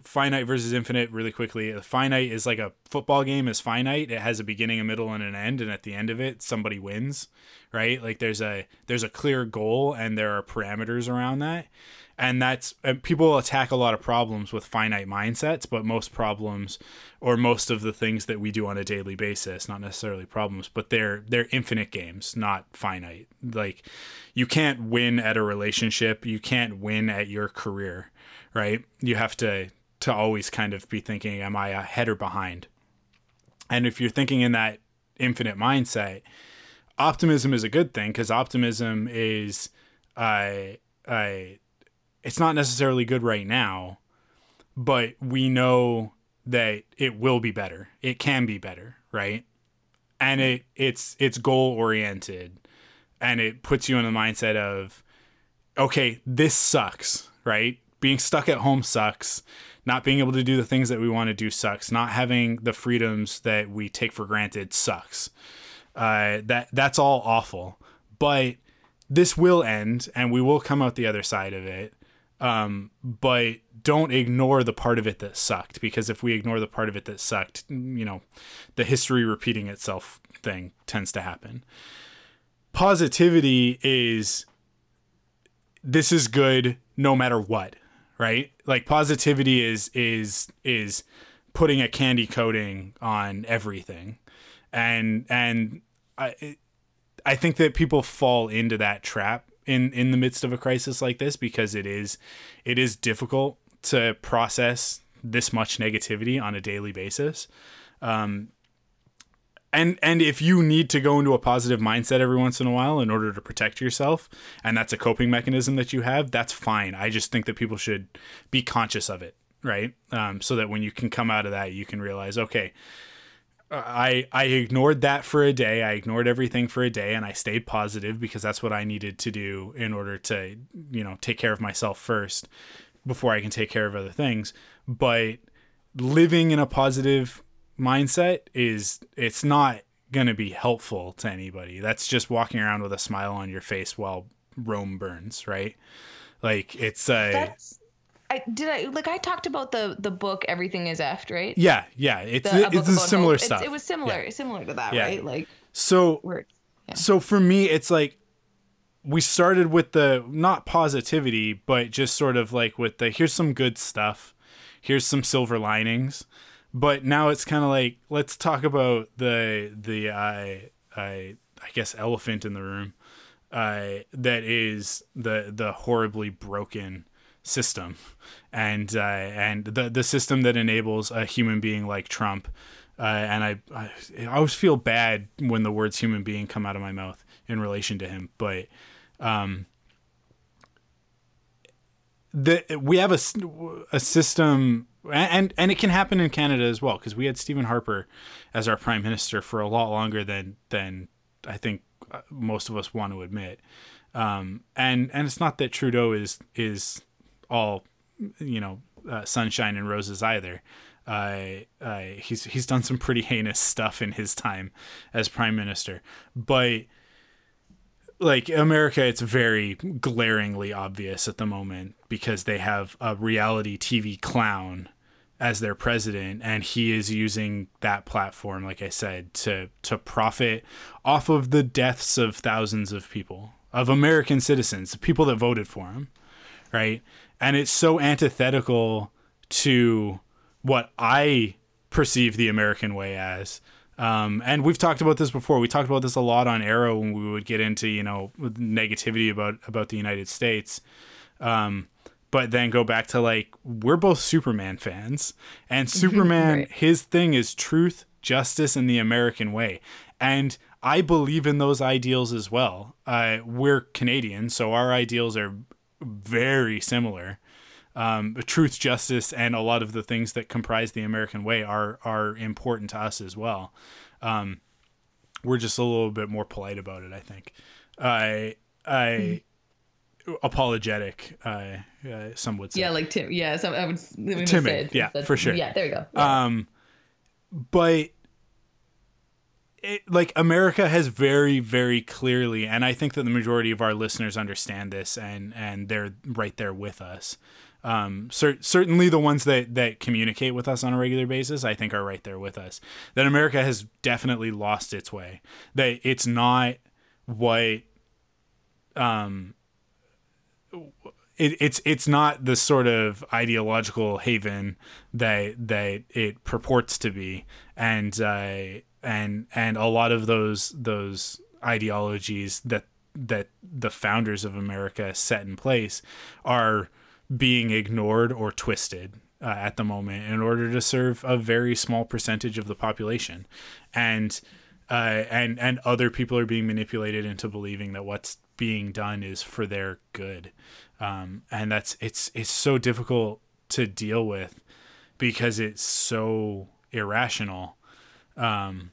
finite versus infinite really quickly. Finite is like a football game is finite. It has a beginning a middle and an end and at the end of it somebody wins right? Like there's a there's a clear goal and there are parameters around that. And that's and people attack a lot of problems with finite mindsets but most problems or most of the things that we do on a daily basis not necessarily problems but they're they're infinite games not finite. Like you can't win at a relationship. You can't win at your career right you have to to always kind of be thinking am i ahead or behind and if you're thinking in that infinite mindset optimism is a good thing because optimism is uh, uh, it's not necessarily good right now, but we know that it will be better. It can be better, right? And it it's it's goal oriented and it puts you in the mindset of okay, this sucks, right? Being stuck at home sucks. Not being able to do the things that we want to do sucks. Not having the freedoms that we take for granted sucks. Uh, that that's all awful. But this will end, and we will come out the other side of it. Um, but don't ignore the part of it that sucked because if we ignore the part of it that sucked, you know, the history repeating itself thing tends to happen. Positivity is this is good no matter what, right? Like positivity is is is putting a candy coating on everything. And and I I think that people fall into that trap in in the midst of a crisis like this because it is it is difficult to process this much negativity on a daily basis. Um, and and if you need to go into a positive mindset every once in a while in order to protect yourself and that's a coping mechanism that you have that's fine i just think that people should be conscious of it right um, so that when you can come out of that you can realize okay I I ignored that for a day. I ignored everything for a day and I stayed positive because that's what I needed to do in order to, you know, take care of myself first before I can take care of other things. But living in a positive mindset is it's not going to be helpful to anybody. That's just walking around with a smile on your face while Rome burns, right? Like it's uh That's I did I like I talked about the the book Everything Is Effed, right? yeah, yeah, it's The- a it's a similar hope. It's- stuff. It was similar, similar to that, Yeah. right? Like So Yeah. so for me it's like we started with the not positivity but just sort of like with the here's some good stuff here's some silver linings but now it's kind of like let's talk about the the I I I guess elephant in the room uh, that is the the horribly broken system. And uh, and the the system that enables a human being like Trump uh, and I, I I always feel bad when the words human being come out of my mouth in relation to him but um the we have a, a system and and it can happen in Canada as well because we had Stephen Harper as our prime minister for a lot longer than than I think uh, most of us want to admit. Um and and it's not that Trudeau is is all you know uh, sunshine and roses either. Uh, uh, he's he's done some pretty heinous stuff in his time as prime minister. But like America, it's very glaringly obvious at the moment because they have a reality TV clown as their president, and he is using that platform, like I said, to to profit off of the deaths of thousands of people, of American citizens, people that voted for him, right? And it's so antithetical to what I perceive the American way as. Um, and we've talked about this before. We talked about this a lot on Arrow when we would get into you know negativity about about the United States. Um, but then go back to like we're both Superman fans, and Superman Right. his thing is truth, justice, and the American way. And I believe in those ideals as well. Uh, we're Canadian, so our ideals are very similar um, truth, justice, and a lot of the things that comprise the American way are are important to us as well. Um, we're just a little bit more polite about it, I think. I I apologetic. Uh, uh, some would say. Yeah, like Tim. Yeah, so I would. Timid, say yeah, for sure. Yeah, there you go. Yeah. Um, but it, like America has very, very clearly, and I think that the majority of our listeners understand this, and and they're right there with us. Um, cer- certainly the ones that that communicate with us on a regular basis, I think, are right there with us. That America has definitely lost its way. That it's not what, um, it, it's it's not the sort of ideological haven that that it purports to be, and uh, and and a lot of those those ideologies that that the founders of America set in place are being ignored or twisted uh, at the moment in order to serve a very small percentage of the population, and uh, and and other people are being manipulated into believing that what's being done is for their good, um, and that's it's it's so difficult to deal with because it's so irrational. Um,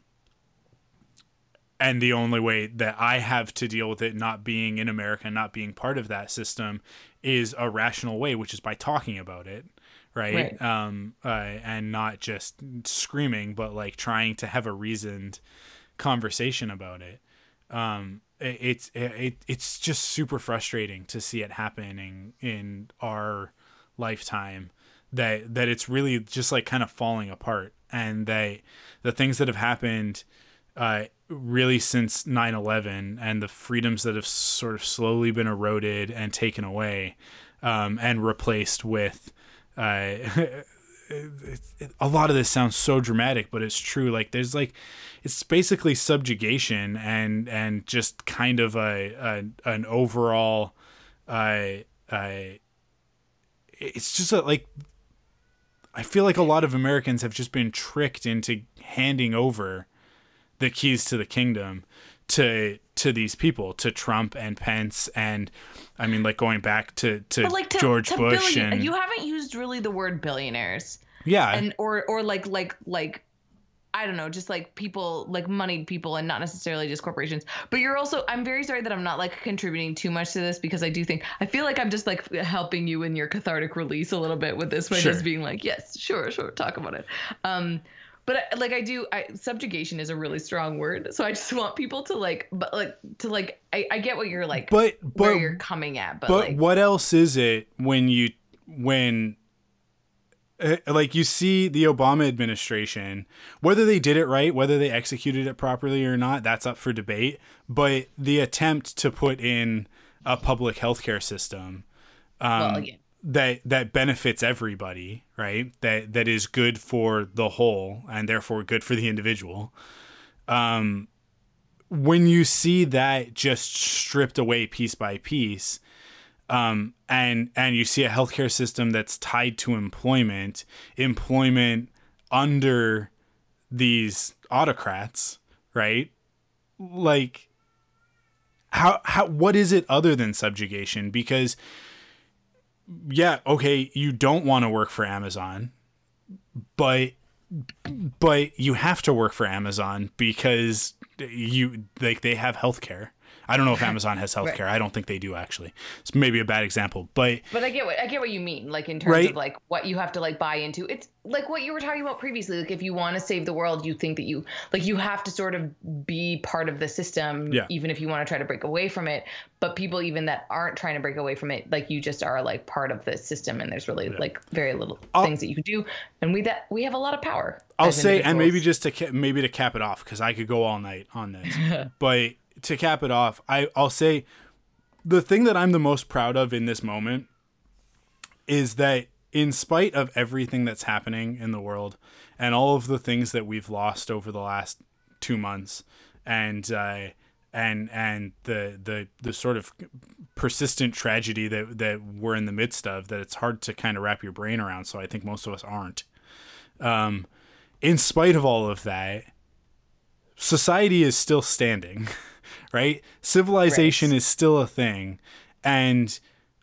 and the only way that I have to deal with it not being in America, not being part of that system, is a rational way, which is by talking about it, right? Right. Um, uh, and not just screaming, but like trying to have a reasoned conversation about it. Um, it, it's it, it's just super frustrating to see it happening in our lifetime that that it's really just like kind of falling apart and that the things that have happened uh, really since 9-11 and the freedoms that have sort of slowly been eroded and taken away um, and replaced with uh, a lot of this sounds so dramatic but it's true. Like there's like it's basically subjugation and and just kind of a, a an overall uh, uh, it's just a, like I feel like a lot of Americans have just been tricked into handing over the keys to the kingdom to to these people, to Trump and Pence, and I mean, like going back to to, like to, George to Bush billion- and you haven't used really the word billionaires yeah, and or or like like like I don't know, just like people like moneyed people and not necessarily just corporations. But you're also I'm very sorry that I'm not like contributing too much to this because I do think I feel like I'm just like helping you in your cathartic release a little bit with this by Sure. just being like, yes, sure, sure, talk about it. Um but like I do I, subjugation is a really strong word. So I just want people to like but like to like I, I get what you're like but where you're coming at, but, but like what else is it when you when uh, like you see the Obama administration, whether they did it right, whether they executed it properly or not, that's up for debate. But the attempt to put in a public healthcare system um, well, yeah. That that benefits everybody, right? That that is good for the whole and therefore good for the individual. Um, when you see that just stripped away piece by piece, um, and and you see a healthcare system that's tied to employment, employment under these autocrats, right? Like, how how what is it other than subjugation? Because yeah, okay, you don't want to work for Amazon, but but you have to work for Amazon because you like they have healthcare. I don't know if Amazon has healthcare. I don't think they do actually. It's maybe a bad example, but But I get what I get what you mean, like in terms Right. of like what you have to like buy into. It's like what you were talking about previously. Like if you want to save the world, you think that you like you have to sort of be part of the system, Yeah. even if you want to try to break away from it. But people even that aren't trying to break away from it, like you just are like part of the system, and there's really like very little I'll- things that you can do. And we that we have a lot of power. I'll say, and maybe just to maybe to cap it off, because I could go all night on this. but to cap it off, I I'll say the thing that I'm the most proud of in this moment is that in spite of everything that's happening in the world and all of the things that we've lost over the last two months, and uh, and and the the the sort of persistent tragedy that that we're in the midst of, that it's hard to kind of wrap your brain around. So I think most of us aren't um, in spite of all of that, society is still standing, right? Civilization is still a thing. And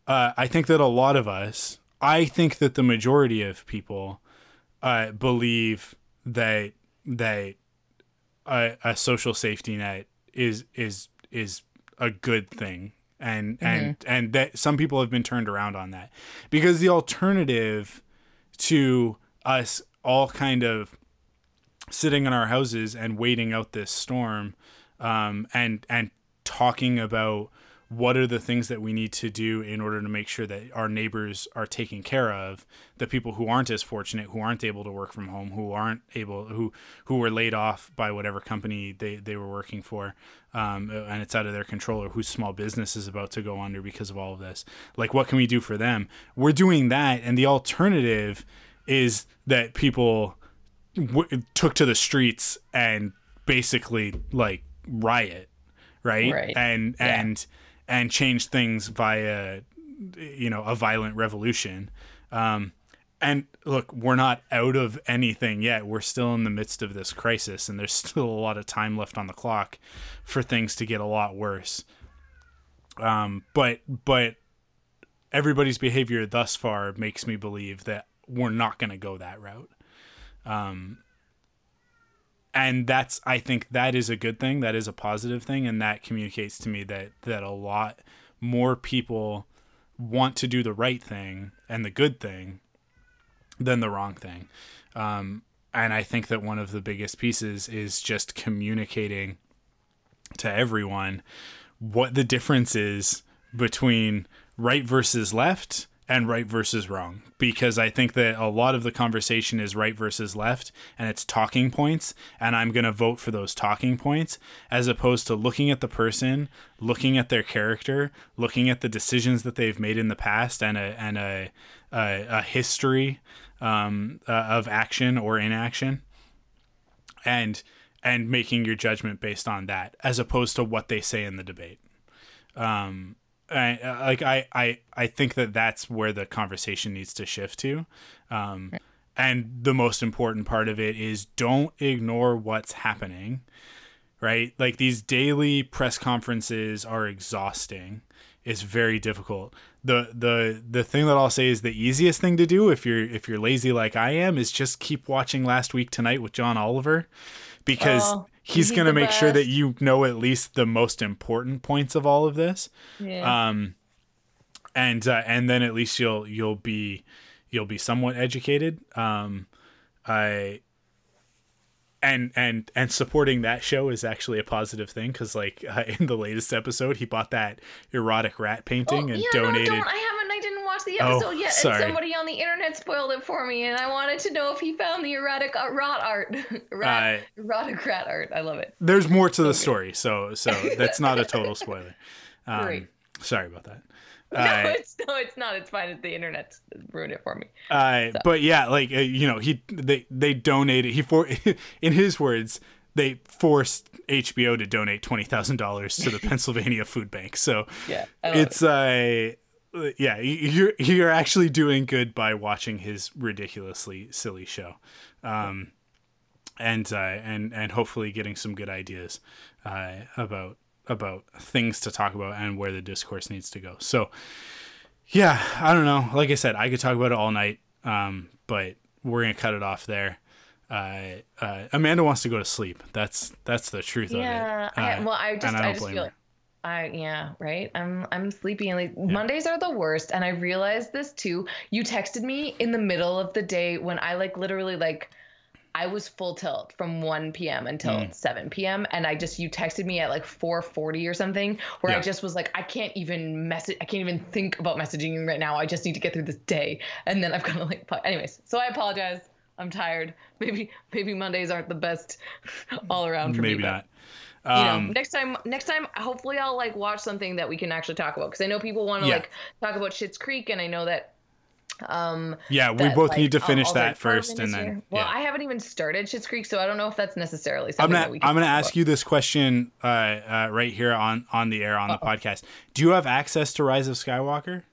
uh, I think that a lot of us, I think that the majority of people uh, believe that that a, a social safety net is is is a good thing and and and that some people have been turned around on that because the alternative to us all kind of sitting in our houses and waiting out this storm um, and and talking about what are the things that we need to do in order to make sure that our neighbors are taken care of the people who aren't as fortunate who aren't able to work from home who aren't able who who were laid off by whatever company they, they were working for um, and it's out of their control or whose small business is about to go under because of all of this. Like what can we do for them? We're doing that and the alternative is that people w- took to the streets and basically like riot right, Right. and Yeah. and and change things via you know a violent revolution. Um and look we're not out of anything yet. We're still in the midst of this crisis and there's still a lot of time left on the clock for things to get a lot worse. Um but but everybody's behavior thus far makes me believe that we're not going to go that route. Um and that's i think that is a good thing that is a positive thing and that communicates to me that that a lot more people want to do the right thing and the good thing than the wrong thing. Um, and i think that one of the biggest pieces is just communicating to everyone what the difference is between right versus left and right versus wrong. Because I think that a lot of the conversation is right versus left and it's talking points and I'm going to vote for those talking points as opposed to looking at the person, looking at their character, looking at the decisions that they've made in the past and a and a a, a history um, uh, of action or inaction and and making your judgment based on that as opposed to what they say in the debate. Um I, uh, like I, I i think that that's where the conversation needs to shift to. Um and the most important part of it is don't ignore what's happening right? Like these daily press conferences are exhausting. It's very difficult. The the the thing that i'll say is the easiest thing to do if you're if you're lazy like i am is just keep watching last week tonight with john oliver because Oh, he's he's going to make sure that you know at least the most important points of all of this. Yeah. um and uh, and then at least you'll you'll be you'll be somewhat educated. Um i and and and supporting that show is actually a positive thing because like uh, in the latest episode he bought that erotic rat painting Oh, and yeah, donated No, don't. I haven't. I didn't watch the Oh, episode yet, sorry. and somebody on the internet spoiled it for me, and I wanted to know if he found the erotic uh, rot art, rat, Uh, erotic rat art. I love it. there's more to the story so so that's not a total spoiler um, Great. sorry about that No, Uh, it's no, it's not. It's fine. The internet ruined it for me. Uh, but yeah, like uh, you know, he they they donated. He for in his words, they forced HBO to donate twenty thousand dollars to the Pennsylvania Food Bank. So Yeah, it's uh yeah, you're you're actually doing good by watching his ridiculously silly show, um, and uh, and and hopefully getting some good ideas uh, about about things to talk about and where the discourse needs to go. So yeah, I don't know. Like I said, I could talk about it all night, um, but we're gonna cut it off there. Uh, uh, Amanda wants to go to sleep. That's that's the truth Yeah, of it. I, Uh, well, I just, I I, just feel, her. I yeah, right. I'm, I'm sleepy, and like Mondays are the worst. And I realized this too. You texted me in the middle of the day when I like literally like, I was full tilt from 1 p.m. until Mm. 7 p.m. And I just you texted me at like 4:40 or something, where Yeah. I just was like, I can't even message, I can't even think about messaging you right now. I just need to get through this day, and then I've got to like, anyways. So I apologize. I'm tired. Maybe maybe Mondays aren't the best all around for me. Maybe but- not. you know Um, next time next time hopefully i'll like watch something that we can actually talk about because i know people want to Yeah. like talk about Schitt's Creek and i know that um yeah, we that, both like, need to finish that first, and then well yeah. i haven't even started Schitt's Creek so i don't know if that's necessarily I'm something gonna that we can I'm gonna ask about. you this question uh, uh, right here on on the air on the podcast. Do you have access to Rise of Skywalker?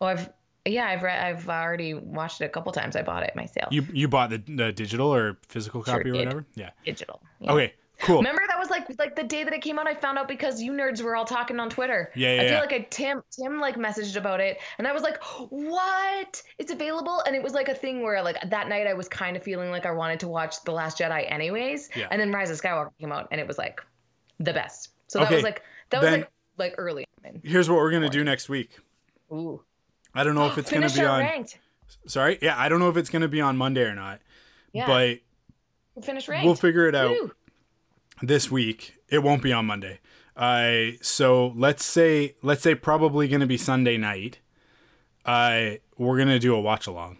oh i've yeah i've read i've already watched it a couple times i bought it myself You you bought the, the digital or physical Sure copy or did. whatever? Yeah. digital yeah. Okay. Cool. Remember that was like like the day that it came out. I found out because you nerds were all talking on Twitter. Yeah, yeah, I feel yeah. like I Tim Tim like messaged about it, and I was like, "What? It's available!" And it was like a thing where like that night I was kind of feeling like I wanted to watch The Last Jedi anyways. Yeah. And then Rise of Skywalker came out, and it was like the best. So that Okay, was like that was then- like like early. Here's what we're gonna do next week. Ooh. I don't know if it's gonna be on. ranked. Sorry. Yeah, I don't know if it's gonna be on Monday or not. Yeah. But Finish ranked. we'll figure it out Woo. This week. It won't be on Monday. Uh, so let's say let's say probably going to be Sunday night. Uh, we're gonna do a watch along.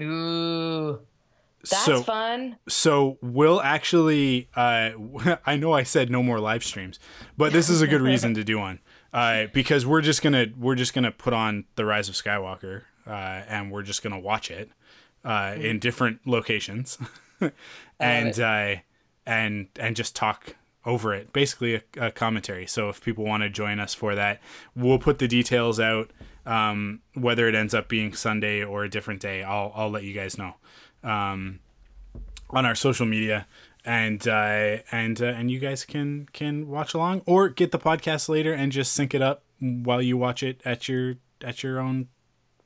Ooh. That's so fun. so we'll actually. Uh, I know I said no more live streams, but this is a good reason to do one. Uh, because we're just gonna we're just gonna put on the Rise of Skywalker, uh, and we're just gonna watch it uh, in different locations, and uh, and and just talk over it. Basically, a, a commentary. So if people want to join us for that, we'll put the details out. Um, whether it ends up being Sunday or a different day, I'll I'll let you guys know um, on our social media, and uh, and uh, and you guys can can watch along or get the podcast later and just sync it up while you watch it at your at your own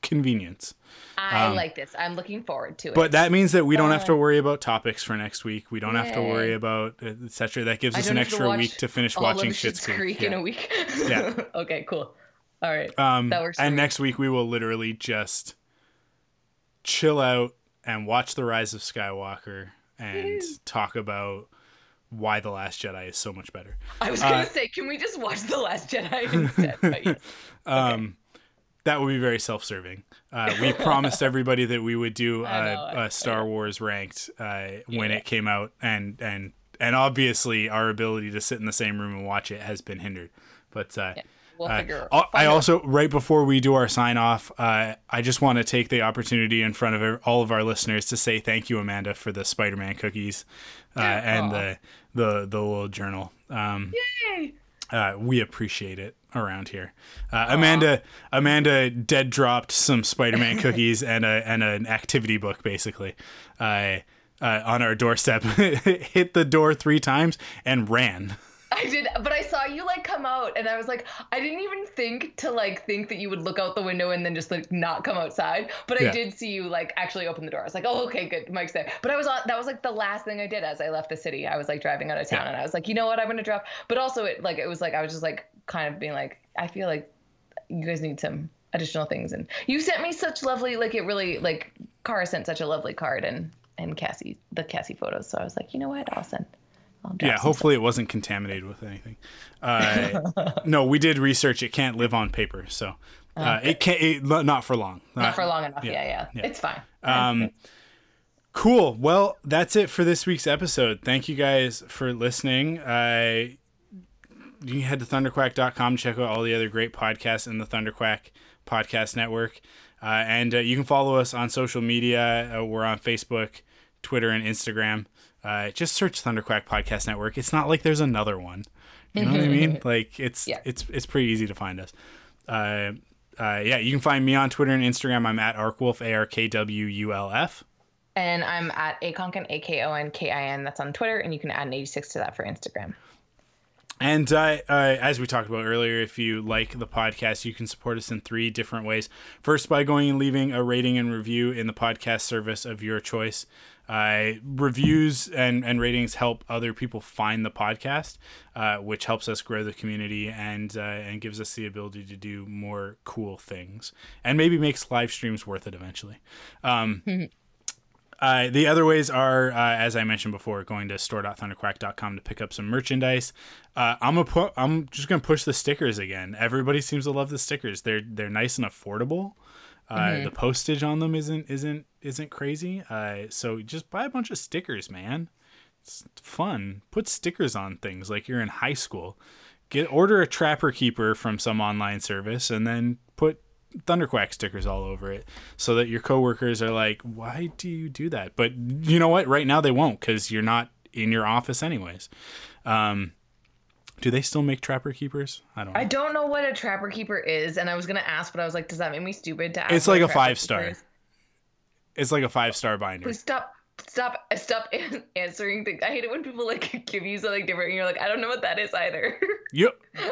convenience. I like this. I'm looking forward to it. Um, But that means that we don't have to worry about topics for next week. We don't have to worry about etc. That gives us an have to extra week to finish watching of Schitt's Creek. in a week. Yeah. okay, cool. All right. Um, that works. and next week we will literally just chill out and watch the Rise of Skywalker and talk about why the Last Jedi is so much better. I was gonna uh, say, can we just watch The Last Jedi instead? But yes. Um, That would be very self-serving. Uh, we promised everybody that we would do I know, uh, I- a Star Wars ranked uh, when it came out, and and and obviously our ability to sit in the same room and watch it has been hindered. But uh, We'll Uh, figure. I- I also, right before we do our sign off, uh, I just want to take the opportunity in front of all of our listeners to say thank you, Amanda, for the Spider Man cookies uh, and the, the the little journal. Um, Yay! uh, we appreciate it around here. Uh, Amanda Amanda dead dropped some Spider Man cookies and a and an activity book basically. Uh, uh, on our doorstep, hit the door three times and ran. I did, but I saw you like come out, and I was like, I didn't even think to like think that you would look out the window and then just like not come outside. But I Yeah. did see you like actually open the door. I was like, oh, okay, good, Mike's there. But I was on. That was like the last thing I did as I left the city. I was like driving out of town, Yeah. and I was like, you know what, I'm gonna drop. But also, it like it was like I was just like kind of being like, I feel like you guys need some additional things, and you sent me such lovely like it really like Cara sent such a lovely card and and Cassie the Cassie photos. So I was like, you know what, I'll send. Yeah, hopefully it wasn't contaminated with anything. Uh, no, we did research. It can't live on paper, so uh, it can't. It, not for long. Not for long enough. yeah, Yeah, yeah. yeah. It's fine. Um, cool. Well, that's it for this week's episode. Thank you guys for listening. Uh, you can head to thunderquack.com to check out all the other great podcasts in the Thunderquack podcast network. Uh, and uh, you can follow us on social media. Uh, we're on Facebook, Twitter, and Instagram. Uh, just search Thunderquack Podcast Network. It's not like there's another one. You know what I mean? Like it's Yeah. it's it's pretty easy to find us. Uh, uh, yeah, you can find me on Twitter and Instagram. I'm at Arkwulf, A R K W U L F. And I'm at Akonkin, A K O N K I N. That's on Twitter, and you can add an 86 to that for Instagram. And uh, uh, as we talked about earlier, if you like the podcast, you can support us in three different ways. First, by going and leaving a rating and review in the podcast service of your choice. Uh, reviews and, and ratings help other people find the podcast, uh, which helps us grow the community and uh, and gives us the ability to do more cool things, and maybe makes live streams worth it eventually. Um, uh, the other ways are, uh, as I mentioned before, going to store.thunderquack.com to pick up some merchandise. Uh, I'm a pu- I'm just gonna push the stickers again. Everybody seems to love the stickers. They're they're nice and affordable. Uh, The postage on them isn't isn't isn't crazy. Uh, so just buy a bunch of stickers, man. It's fun. Put stickers on things like you're in high school. Get order a Trapper Keeper from some online service, and then put Thunderquack stickers all over it, so that your coworkers are like, "Why do you do that?" But you know what? Right now they won't because you're not in your office anyways. Um, do they still make Trapper Keepers? I don't know. I don't know what a Trapper Keeper is, and I was gonna ask, but I was like, does that make me stupid to ask? It's like a Trapper five star. It's like a five star binder. Please stop, stop, stop answering things. I hate it when people like give you something different, and you're like, I don't know what that is either. You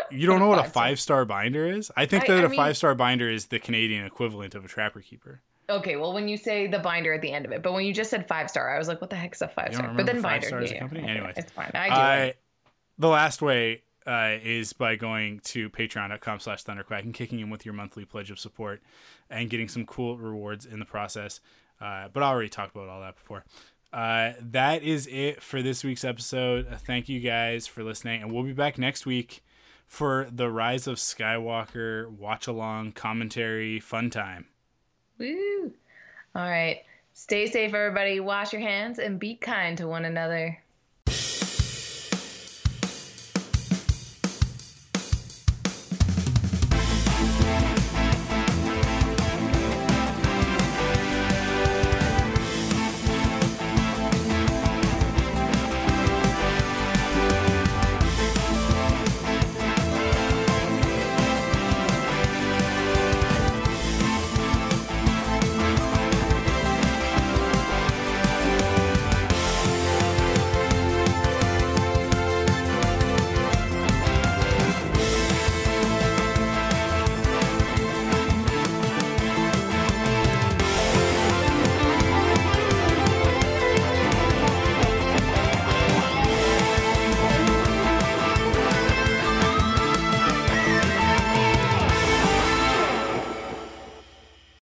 you don't know what a Five star. binder is? I think that I a mean- five star binder is the Canadian equivalent of a Trapper Keeper. okay, well, when you say the binder at the end of it, but when you just said five star, I was like, what the heck is a five star? But then binder, Star as a yeah, company? yeah, Anyways. it's fine. I do. I, the last way uh, is by going to patreon.com slash thunderquack and kicking in with your monthly pledge of support and getting some cool rewards in the process. Uh, but I already talked about all that before. uh, that is it for this week's episode. Uh, thank you guys for listening, and we'll be back next week for the Rise of Skywalker watch along commentary fun time. Woo! All right. Stay safe, everybody. Wash your hands and be kind to one another.